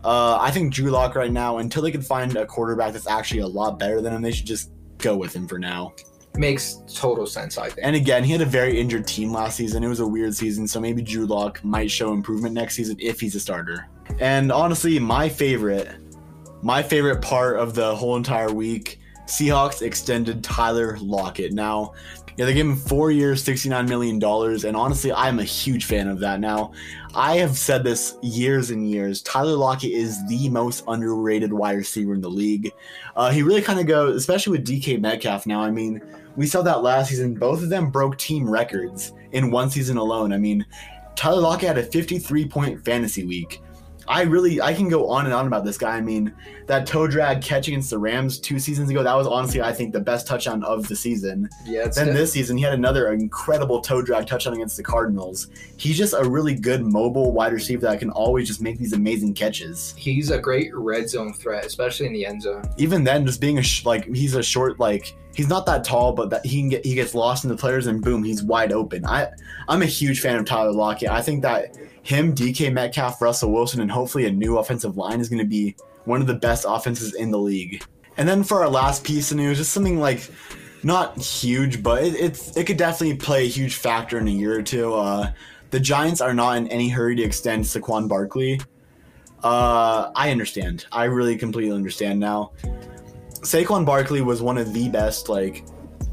uh, I think Drew Lock right now, until they can find a quarterback that's actually a lot better than him, they should just go with him for now. Makes total sense, I think. And again, he had a very injured team last season. It was a weird season, so maybe Drew Lock might show improvement next season if he's a starter. And honestly, my favorite, my favorite part of the whole entire week, Seahawks extended Tyler Lockett. Now, yeah, they gave him four years, $69 million. And honestly, I'm a huge fan of that. Now, I have said this years and years. Tyler Lockett is the most underrated wide receiver in the league. Uh, he really kind of goes, especially with DK Metcalf now. I mean, we saw that last season. Both of them broke team records in one season alone. I mean, Tyler Lockett had a 53 point fantasy week. I really I can go on and on about this guy. I mean, that toe drag catch against the Rams two seasons ago, that was honestly I think the best touchdown of the season. Yeah. Then this season he had another incredible toe drag touchdown against the Cardinals. He's just a really good mobile wide receiver that can always just make these amazing catches. He's a great red zone threat, especially in the end zone. Even then, just being a sh- like he's a short like he's not that tall, but that he can get he gets lost in the players and boom, he's wide open. I I'm a huge fan of Tyler Lockett. I think that him, DK Metcalf, Russell Wilson, and hopefully a new offensive line is going to be one of the best offenses in the league. And then for our last piece of news, just something like not huge, but it, it's it could definitely play a huge factor in a year or two. Uh, the Giants are not in any hurry to extend Saquon Barkley. Uh, I understand. I really completely understand now. Saquon Barkley was one of the best like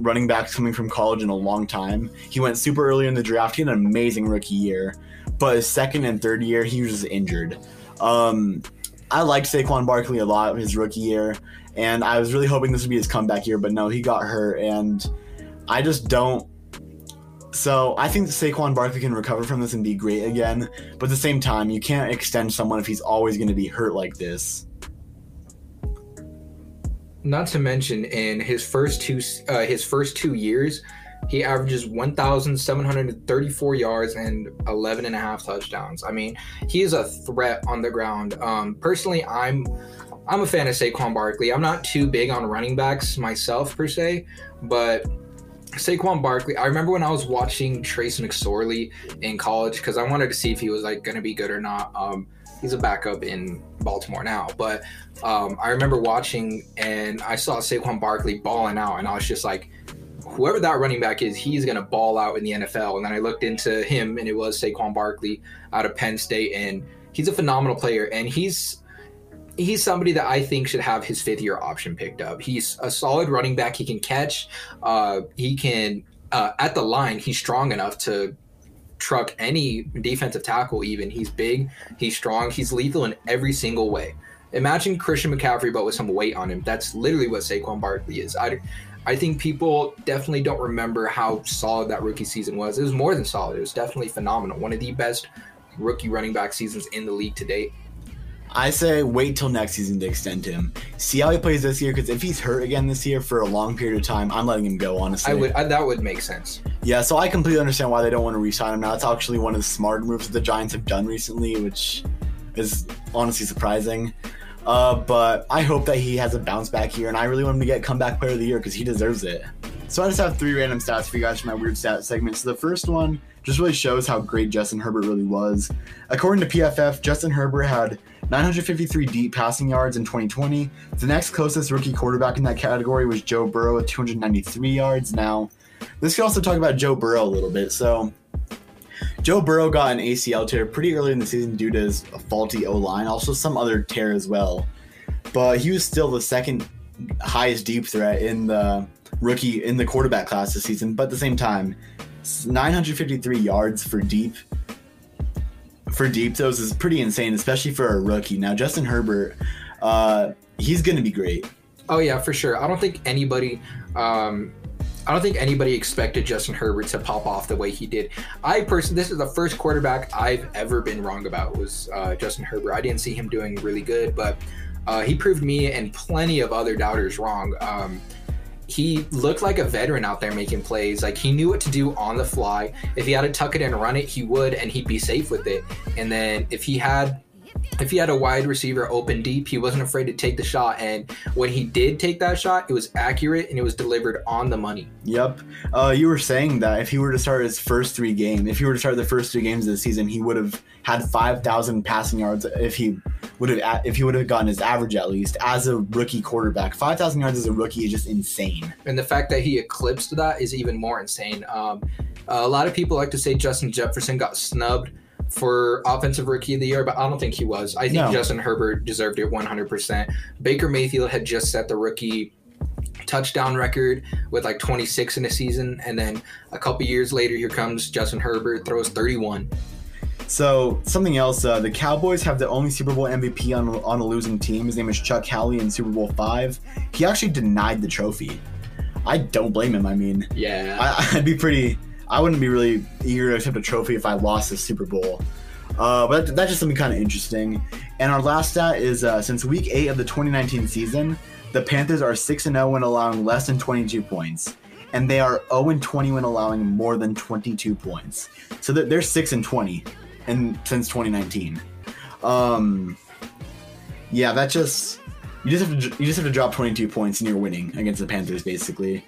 running backs coming from college in a long time. He went super early in the draft. He had an amazing rookie year but his second and third year, he was just injured. Um, I liked Saquon Barkley a lot his rookie year, and I was really hoping this would be his comeback year, but no, he got hurt, and I just don't. So I think Saquon Barkley can recover from this and be great again, but at the same time, you can't extend someone if he's always going to be hurt like this. Not to mention, in his first two uh, his first two years, he averages 1,734 yards and 11 and a half touchdowns. I mean, he is a threat on the ground. Um, personally, I'm I'm a fan of Saquon Barkley. I'm not too big on running backs myself per se, but Saquon Barkley. I remember when I was watching Trace McSorley in college because I wanted to see if he was like going to be good or not. Um, he's a backup in Baltimore now, but um, I remember watching and I saw Saquon Barkley balling out, and I was just like whoever that running back is, he's going to ball out in the NFL. And then I looked into him, and it was Saquon Barkley out of Penn State, and he's a phenomenal player. And he's he's somebody that I think should have his fifth year option picked up. He's a solid running back. He can catch. Uh, he can uh, at the line. He's strong enough to truck any defensive tackle. Even he's big. He's strong. He's lethal in every single way. Imagine Christian McCaffrey, but with some weight on him. That's literally what Saquon Barkley is. I, I think people definitely don't remember how solid that rookie season was. It was more than solid. It was definitely phenomenal. One of the best rookie running back seasons in the league to date. I say wait till next season to extend him. See how he plays this year, because if he's hurt again this year for a long period of time, I'm letting him go. Honestly, I would. I, that would make sense. Yeah, so I completely understand why they don't want to re-sign him now. It's actually one of the smart moves that the Giants have done recently, which is honestly surprising. Uh, but I hope that he has a bounce back here, and I really want him to get comeback player of the year because he deserves it. So I just have three random stats for you guys for my weird stat segment. So the first one just really shows how great Justin Herbert really was. According to PFF, Justin Herbert had 953 deep passing yards in 2020. The next closest rookie quarterback in that category was Joe Burrow with 293 yards. Now, this could also talk about Joe Burrow a little bit. So Joe Burrow got an ACL tear pretty early in the season due to his faulty O line, also some other tear as well. But he was still the second highest deep threat in the rookie in the quarterback class this season. But at the same time, 953 yards for deep for deep throws is pretty insane, especially for a rookie. Now Justin Herbert, Uh, he's going to be great. Oh yeah, for sure. I don't think anybody. Um, I don't think anybody expected Justin Herbert to pop off the way he did. I personally, this is the first quarterback I've ever been wrong about was uh, Justin Herbert. I didn't see him doing really good, but uh, he proved me and plenty of other doubters wrong. Um, he looked like a veteran out there making plays. Like he knew what to do on the fly. If he had to tuck it and run it, he would, and he'd be safe with it. And then if he had if he had a wide receiver open deep, he wasn't afraid to take the shot. And when he did take that shot, it was accurate and it was delivered on the money. Yep. Uh, you were saying that if he were to start his first three games, if he were to start the first three games of the season, he would have had five thousand passing yards if he would have if he would have gotten his average at least as a rookie quarterback. Five thousand yards as a rookie is just insane. And the fact that he eclipsed that is even more insane. Um, a lot of people like to say Justin Jefferson got snubbed for offensive rookie of the year, but I don't think he was. I think No. Justin Herbert deserved it 100%. Baker Mayfield had just set the rookie touchdown record with like 26 in a season, and then a couple years later, here comes Justin Herbert throws 31. So something else, uh, the Cowboys have the only Super Bowl MVP on, on a losing team. His name is Chuck Howley in Super Bowl five. He actually denied the trophy. I don't blame him. I mean, Yeah, I, I'd be pretty. I wouldn't be really eager to accept a trophy if I lost the Super Bowl. Uh, but that's just something kind of interesting. And our last stat is uh, since week eight of the 2019 season, the Panthers are 6 0 when allowing less than 22 points. And they are 0 20 when allowing more than 22 points. So they're, they're 6 and 20 and since 2019. Um, yeah, that just. You just have to you just have to drop 22 points and you're winning against the Panthers basically.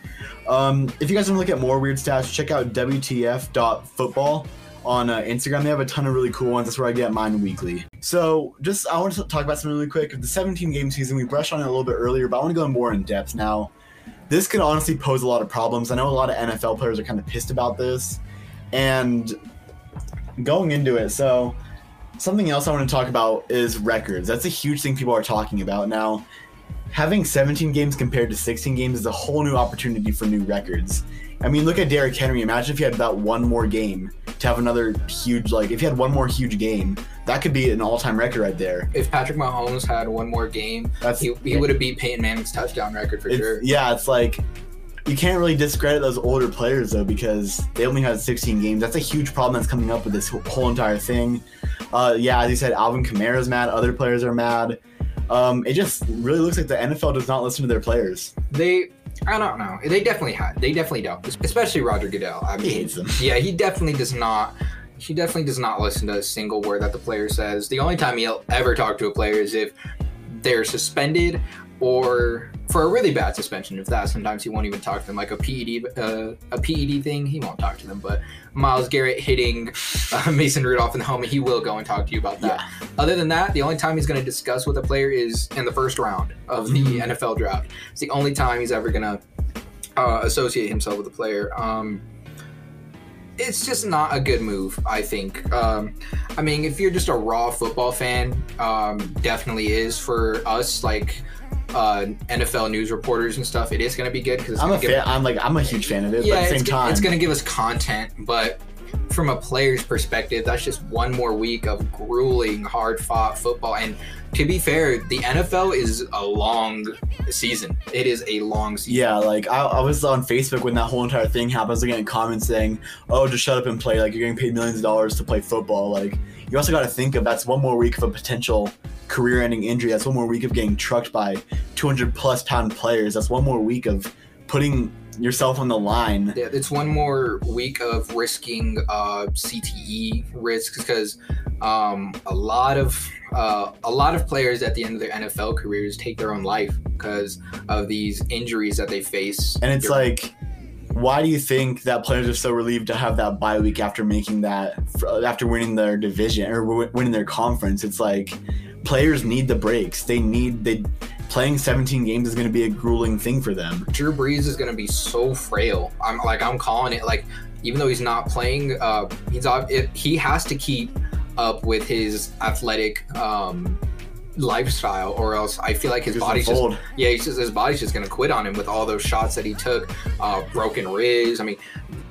Um, if you guys want to look at more weird stats, check out WTF.football on uh, Instagram. They have a ton of really cool ones. That's where I get mine weekly. So, just I want to talk about something really quick. The 17 game season, we brushed on it a little bit earlier, but I want to go more in depth now. This could honestly pose a lot of problems. I know a lot of NFL players are kind of pissed about this. And going into it, so something else I want to talk about is records. That's a huge thing people are talking about now. Having 17 games compared to 16 games is a whole new opportunity for new records. I mean, look at Derrick Henry. Imagine if he had that one more game to have another huge, like, if he had one more huge game, that could be an all time record right there. if Patrick Mahomes had one more game, That's he, he would have beat Peyton Manning's touchdown record for sure. Yeah, it's like you can't really discredit those older players though because they only had 16 games. That's a huge problem that's coming up with this whole entire thing. Uh, yeah, as you said, Alvin Kamara's mad. Other players are mad. Um, it just really looks like the NFL does not listen to their players. They, I don't know. They definitely had. They definitely don't. Especially Roger Goodell. I He hates them. yeah, he definitely does not. He definitely does not listen to a single word that the player says. The only time he'll ever talk to a player is if they're suspended or for a really bad suspension. If that, sometimes he won't even talk to them. Like a PED, uh, a PED thing, he won't talk to them. But Myles Garrett hitting uh, Mason Rudolph in the helmet, he will go and talk to you about that. Other than that, the only time he's going to discuss with a player is in the first round of the Mhm. NFL draft. It's the only time he's ever going to uh, associate himself with a player. Um, it's just not a good move, I think. Um, I mean, if you're just a raw football fan, um, definitely is for us, like uh, NFL news reporters and stuff. It is going to be good because I'm a fan. I'm like I'm a huge fan of it. but at the same it's, time, it's going to give us content, but from a player's perspective, that's just one more week of grueling, hard fought football. And to be fair, the NFL is a long season. It is a long season. Yeah, like I, I was on Facebook when that whole entire thing happened. I was looking at comments saying, "Oh, just shut up and play. Like you're getting paid millions of dollars to play football." Like you also got to think of that's one more week of a potential career-ending injury. That's one more week of getting trucked by 200 plus pound players. That's one more week of putting yourself on the line. Yeah, it's one more week of risking uh, CTE risks because um, a lot of uh, a lot of players at the end of their NFL careers take their own life because of these injuries that they face. And it's like, why do you think that players are so relieved to have that bye week after making that, after winning their division or winning their conference? It's like players need the breaks. They need they playing 17 games is going to be a grueling thing for them. Drew Brees is going to be so frail. I'm like I'm calling it. Like even though he's not playing, uh, he's it, he has to keep up with his athletic um, lifestyle, or else I feel like his Just body's just yeah, he's just his body's just gonna quit on him with all those shots that he took, uh, broken ribs. I mean,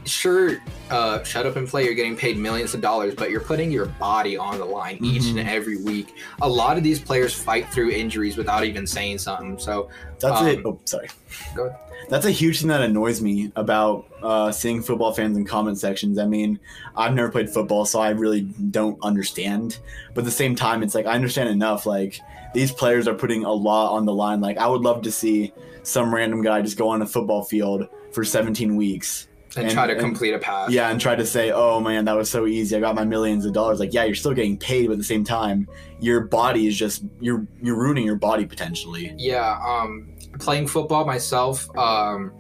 sure, uh, shut up and play. You're getting paid millions of dollars, but you're putting your body on the line each Mhm. and every week. A lot of these players fight through injuries without even saying something. So That's Um, it. Oh, sorry. Go ahead. That's a huge thing that annoys me about uh, seeing football fans in comment sections. I mean, I've never played football, so I really don't understand. But at the same time, it's like I understand enough. Like these players are putting a lot on the line. Like I would love to see some random guy just go on a football field for 17 weeks. And, And- try to and- complete a pass. Yeah, and try to say, "Oh man, that was so easy. I got my millions of dollars." Like, yeah, you're still getting paid, but at the same time, your body is just you're you're ruining your body potentially. Yeah, um, playing football myself, um,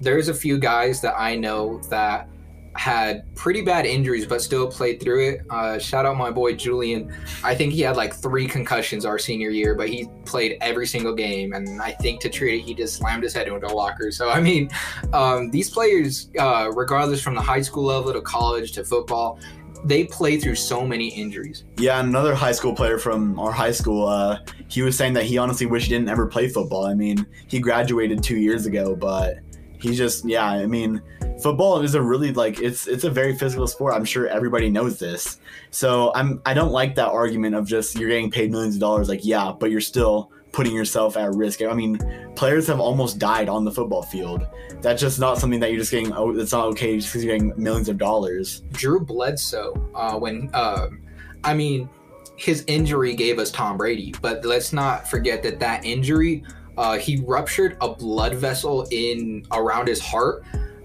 there's a few guys that I know that had pretty bad injuries but still played through it. Uh, shout out my boy Julian. I think he had like three concussions our senior year, but he played every single game. And I think to treat it, he just slammed his head into a locker. So, I mean, um, these players, uh, regardless from the high school level to college to football, they play through so many injuries. Yeah, another high school player from our high school, uh, he was saying that he honestly wished he didn't ever play football. I mean, he graduated two years ago, but he just, yeah, I mean, football is a really like it's it's a very physical sport. I'm sure everybody knows this. So I'm I don't like that argument of just you're getting paid millions of dollars. Like, yeah, but you're still putting yourself at risk. I mean, players have almost died on the football field. That's just not something that you're just getting. Oh, it's not okay just because you're getting millions of dollars. Drew Bledsoe, uh, when um, I mean, his injury gave us Tom Brady, but let's not forget that that injury, uh, he ruptured a blood vessel in around his heart,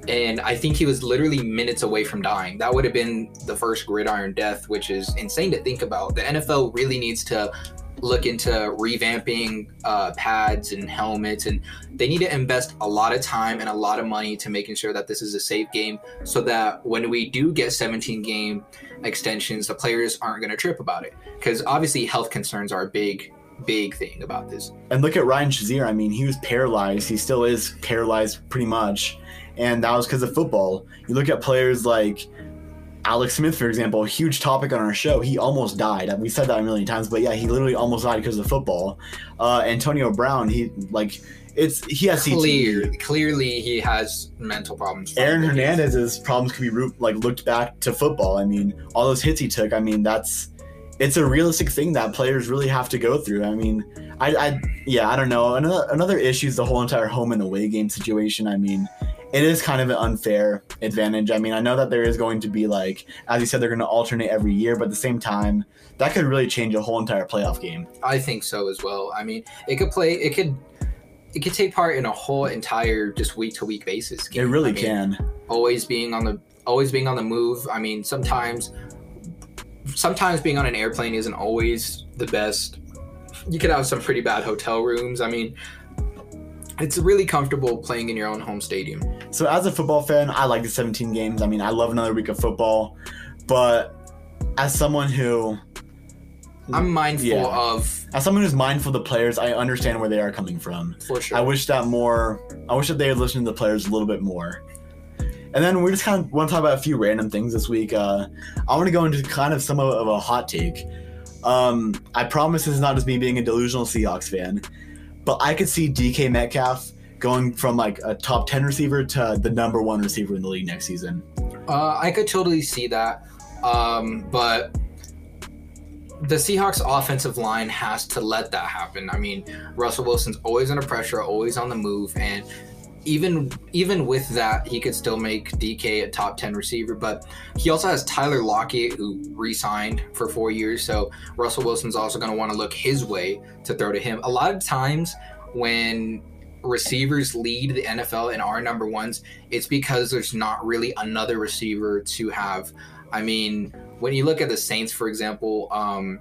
and I think he was literally minutes away from dying. That would have been the first gridiron death, which is insane to think about. The NFL really needs to look into revamping uh, pads and helmets and they need to invest a lot of time and a lot of money to making sure that this is a safe game so that when we do get 17 game extensions, the players aren't going to trip about it. Because obviously, health concerns are a big, big thing about this. And look at Ryan Shazier. I mean, he was paralyzed. He still is paralyzed pretty much. And that was because of football. You look at players like Alex Smith, for example, huge topic on our show. He almost died. We said that a million times, but yeah, he literally almost died because of football. Uh, Antonio Brown, he like it's he has Clear, CTE. clearly, he has mental problems. Aaron Hernandez's problems could be root, like looked back to football. I mean, all those hits he took. I mean, that's it's a realistic thing that players really have to go through. I mean, I, I yeah, I don't know. Another another issue is the whole entire home and away game situation. I mean, it is kind of an unfair advantage. I mean, I know that there is going to be like, as you said, they're going to alternate every year, but at the same time, that could really change a whole entire playoff game. I think so as well. I mean, it could play. It could. It could take part in a whole entire just week to week basis. It really I mean, can. always being on the always being on the move. I mean, sometimes sometimes being on an airplane isn't always the best. You could have some pretty bad hotel rooms. I mean, it's really comfortable playing in your own home stadium. So as a football fan, I like the 17 games. I mean, I love another week of football, but as someone who I'm mindful Yeah. of as someone who's mindful of the players, I understand where they are coming from. for sure. I wish that more. I wish that they had listened to the players a little bit more. And then we just kind of want to talk about a few random things this week. Uh, I want to go into kind of some of, of a hot take. Um, I promise this is not just me being a delusional Seahawks fan, but I could see DK Metcalf going from like a top 10 receiver to the number one receiver in the league next season. Uh, I could totally see that, um, but the Seahawks offensive line has to let that happen. I mean, Russell Wilson's always under pressure, always on the move, and even even with that, he could still make DK a top ten receiver. But he also has Tyler Lockett, who re-signed for four years, so Russell Wilson's also going to want to look his way to throw to him. A lot of times when receivers lead the NFL and are number ones, it's because there's not really another receiver to have. I mean, when you look at the Saints, for example, um,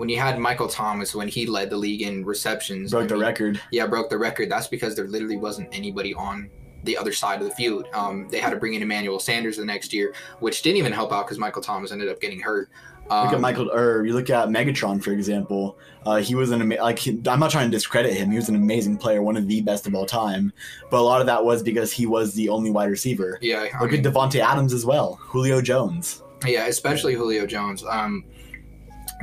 when you had Michael Thomas when he led the league in receptions, Broke I the mean, record. yeah, broke the record. That's because there literally wasn't anybody on the other side of the field. Um, they had to bring in Emmanuel Sanders the next year, which didn't even help out because Michael Thomas ended up getting hurt. Um, Look at Michael, or you look at Megatron, for example. Uh, he was an ama- like he, I'm not trying to discredit him. He was an amazing player, one of the best of all time. But a lot of that was because he was the only wide receiver. Yeah, I Look mean, at Davante Adams as well. Julio Jones. yeah, especially Julio Jones. Um,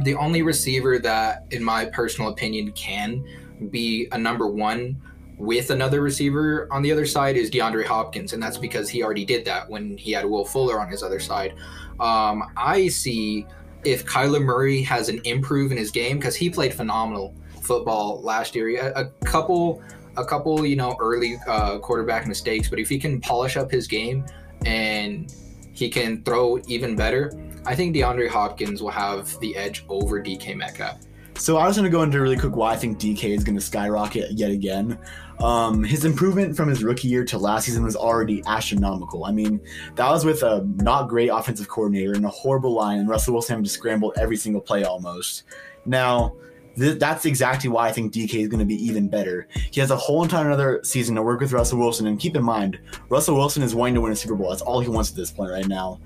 the only receiver that, in my personal opinion, can be a number one with another receiver on the other side is DeAndre Hopkins, and that's because he already did that when he had Will Fuller on his other side. Um, I see if Kyler Murray has an improve in his game because he played phenomenal football last year. A, a couple, a couple, you know, early uh, quarterback mistakes, but if he can polish up his game and he can throw even better, I think DeAndre Hopkins will have the edge over DK Metcalf. So I was going to go into really quick why I think DK is going to skyrocket yet again. Um, his improvement from his rookie year to last season was already astronomical. I mean, that was with a not great offensive coordinator and a horrible line, and Russell Wilson having to scramble every single play almost. Now, th- that's exactly why I think DK is going to be even better. He has a whole entire another season to work with Russell Wilson, and keep in mind, Russell Wilson is wanting to win a Super Bowl. That's all he wants at this point right now.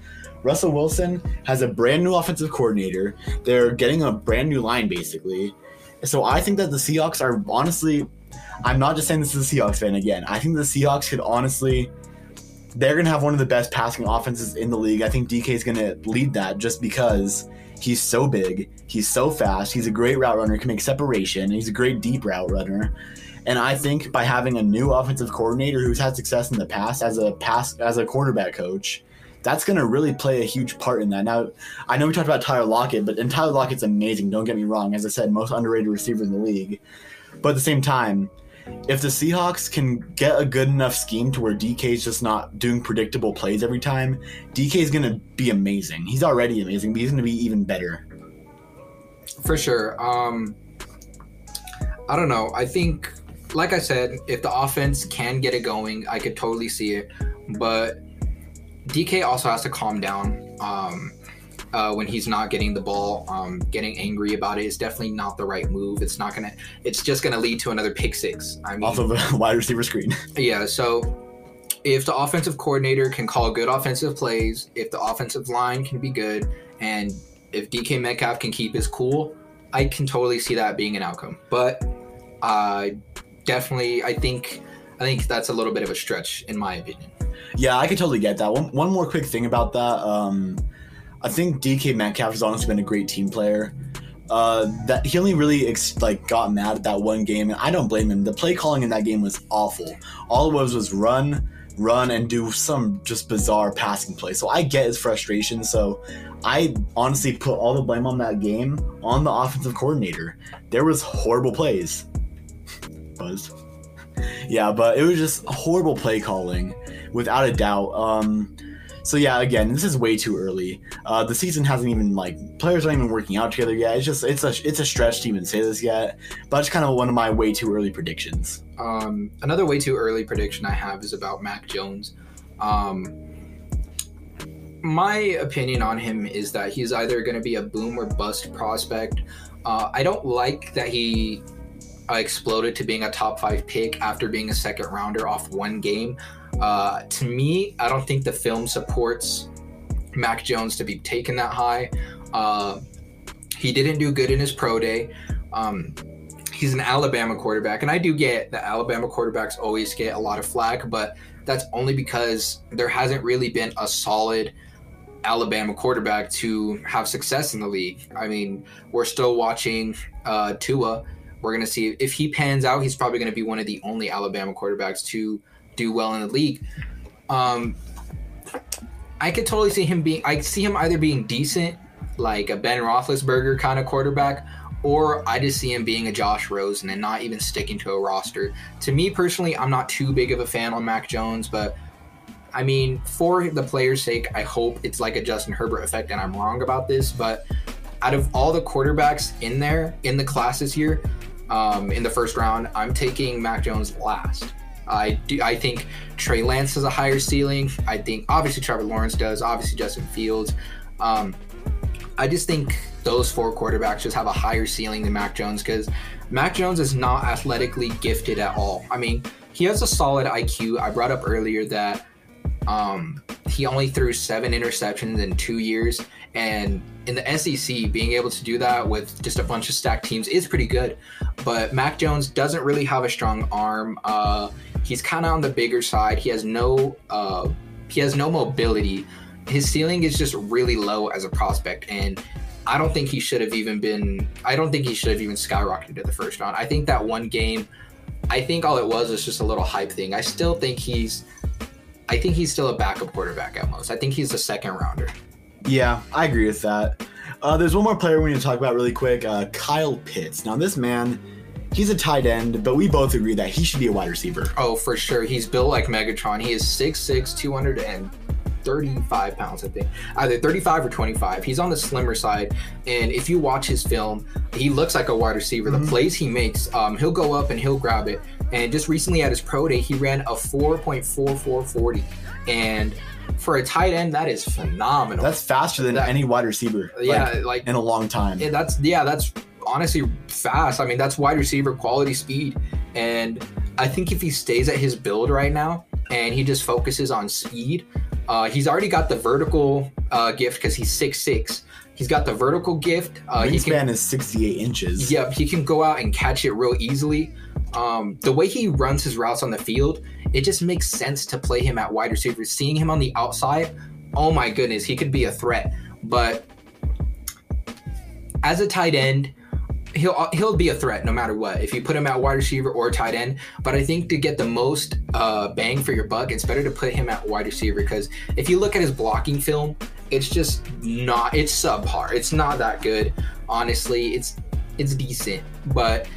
Russell Wilson has a brand new offensive coordinator. They're getting a brand new line, basically. So I think that the Seahawks are honestly, I'm not just saying this as a Seahawks fan again. I think the Seahawks could honestly, they're going to have one of the best passing offenses in the league. I think DK is going to lead that just because he's so big, he's so fast, he's a great route runner, He can make separation, he's a great deep route runner. And I think by having a new offensive coordinator who's had success in the past as a pass as a quarterback coach, that's going to really play a huge part in that. Now, I know we talked about Tyler Lockett, but and Tyler Lockett's amazing. Don't get me wrong. As I said, most underrated receiver in the league. But at the same time, if the Seahawks can get a good enough scheme to where DK is just not doing predictable plays every time, DK is going to be amazing. He's already amazing, but he's going to be even better. For sure. Um, I don't know. I think, like I said, if the offense can get it going, I could totally see it. But DK also has to calm down um, uh, when he's not getting the ball. Um, getting angry about it is definitely not the right move. It's not gonna. It's just gonna lead to another pick six. I mean, off of a wide receiver screen. yeah. So if the offensive coordinator can call good offensive plays, if the offensive line can be good, and if DK Metcalf can keep his cool, I can totally see that being an outcome. But uh, definitely, I think I think that's a little bit of a stretch in my opinion. Yeah, I could totally get that. One, one more quick thing about that. Um, I think DK Metcalf has honestly been a great team player. Uh, that he only really ex- like got mad at that one game, and I don't blame him. The play calling in that game was awful. All it was was run, run, and do some just bizarre passing play. So I get his frustration. So I honestly put all the blame on that game on the offensive coordinator. There was horrible plays. Buzz. yeah, but it was just horrible play calling without a doubt. Um, so yeah, again, this is way too early. Uh, the season hasn't even like players aren't even working out together yet. It's just it's a it's a stretch to even say this yet, but it's kind of one of my way too early predictions. Um, another way too early prediction I have is about Mac Jones. Um, my opinion on him is that he's either going to be a boom or bust prospect. Uh, I don't like that he uh, exploded to being a top five pick after being a second rounder off one game. Uh, to me, I don't think the film supports Mac Jones to be taken that high. Uh, he didn't do good in his pro day. Um, he's an Alabama quarterback, and I do get that Alabama quarterbacks always get a lot of flack, but that's only because there hasn't really been a solid Alabama quarterback to have success in the league. I mean, we're still watching uh, Tua. We're going to see if he pans out, he's probably going to be one of the only Alabama quarterbacks to do well in the league. Um, I could totally see him being. I see him either being decent, like a Ben Roethlisberger kind of quarterback, or I just see him being a Josh Rosen and not even sticking to a roster. To me personally, I'm not too big of a fan on Mac Jones, but I mean, for the player's sake, I hope it's like a Justin Herbert effect, and I'm wrong about this. But out of all the quarterbacks in there in the classes here, um, in the first round, I'm taking Mac Jones last. I do. I think Trey Lance has a higher ceiling. I think obviously Trevor Lawrence does. Obviously Justin Fields. Um, I just think those four quarterbacks just have a higher ceiling than Mac Jones because Mac Jones is not athletically gifted at all. I mean, he has a solid IQ. I brought up earlier that um, he only threw seven interceptions in two years, and in the SEC, being able to do that with just a bunch of stacked teams is pretty good. But Mac Jones doesn't really have a strong arm. Uh, he's kind of on the bigger side. He has no uh, he has no mobility. His ceiling is just really low as a prospect, and I don't think he should have even been. I don't think he should have even skyrocketed to the first round. I think that one game I think all it was was just a little hype thing. I still think he's, I think he's still a backup quarterback at most. I think he's a second rounder. Yeah, I agree with that. Uh, there's one more player we need to talk about really quick uh, Kyle Pitts. Now, this man, he's a tight end, but we both agree that he should be a wide receiver. Oh, for sure. He's built like Megatron. He is 6'6, 235 pounds, I think. Either 35 or 25. He's on the slimmer side. And if you watch his film, he looks like a wide receiver. Mhm. The plays he makes, um, he'll go up and he'll grab it. And just recently at his pro day, he ran a 4.4440. And for a tight end, that is phenomenal. That's faster than That- any wide receiver. yeah, like, like in a long time. Yeah, that's yeah, that's honestly fast. I mean, that's wide receiver quality speed, and I think if he stays at his build right now and he just focuses on speed, uh, he's already got the vertical uh, gift because he's six six. He's got the vertical gift. Uh, Wingspan can, is 68 inches. yep, he can go out and catch it real easily. Um, the way he runs his routes on the field, it just makes sense to play him at wide receiver. Seeing him on the outside, oh my goodness, he could be a threat. But as a tight end, he'll he'll be a threat no matter what. If you put him at wide receiver or tight end, but I think to get the most uh, bang for your buck, it's better to put him at wide receiver because if you look at his blocking film, it's just not it's subpar. It's not that good. Honestly, it's it's decent, but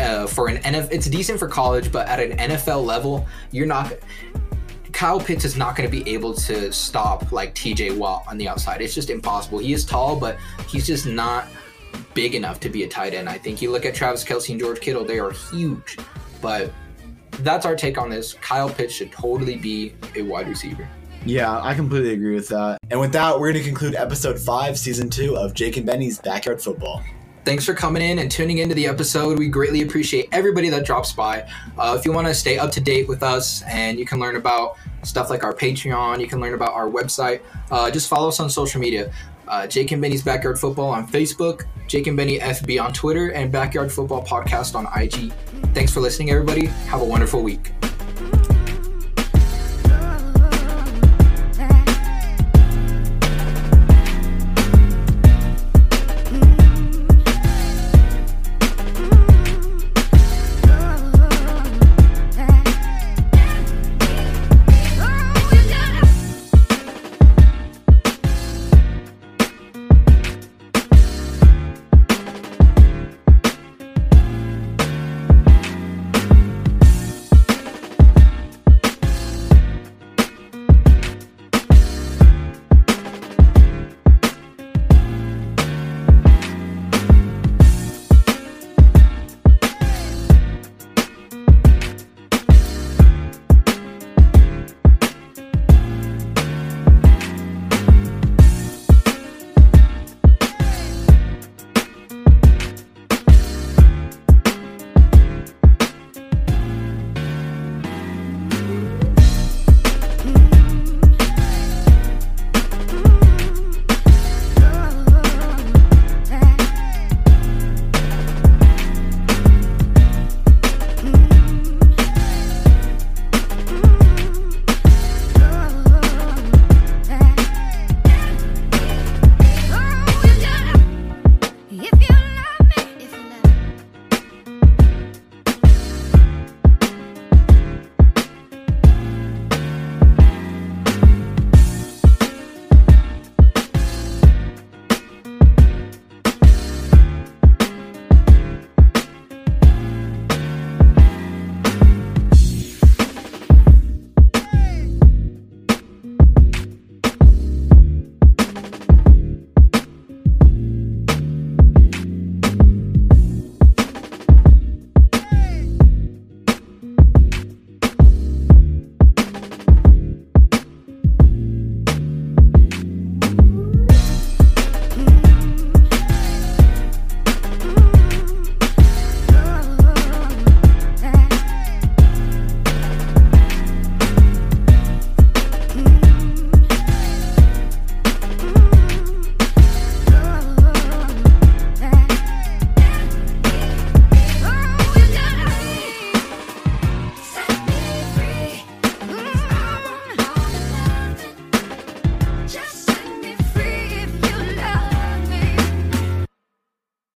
uh, for an NFL, it's decent for college, but at an NFL level, you're not. Kyle Pitts is not going to be able to stop like TJ Watt on the outside. It's just impossible. He is tall, but he's just not big enough to be a tight end. I think you look at Travis Kelce and George Kittle; they are huge, but that's our take on this. Kyle Pitts should totally be a wide receiver. Yeah, I completely agree with that. And with that, we're going to conclude episode five, season two of Jake and Benny's Backyard Football. Thanks for coming in and tuning into the episode. We greatly appreciate everybody that drops by. Uh, if you want to stay up to date with us and you can learn about stuff like our Patreon, you can learn about our website, uh, just follow us on social media. Uh, Jake and Benny's Backyard Football on Facebook, Jake and Benny FB on Twitter, and Backyard Football Podcast on IG. Thanks for listening, everybody. Have a wonderful week.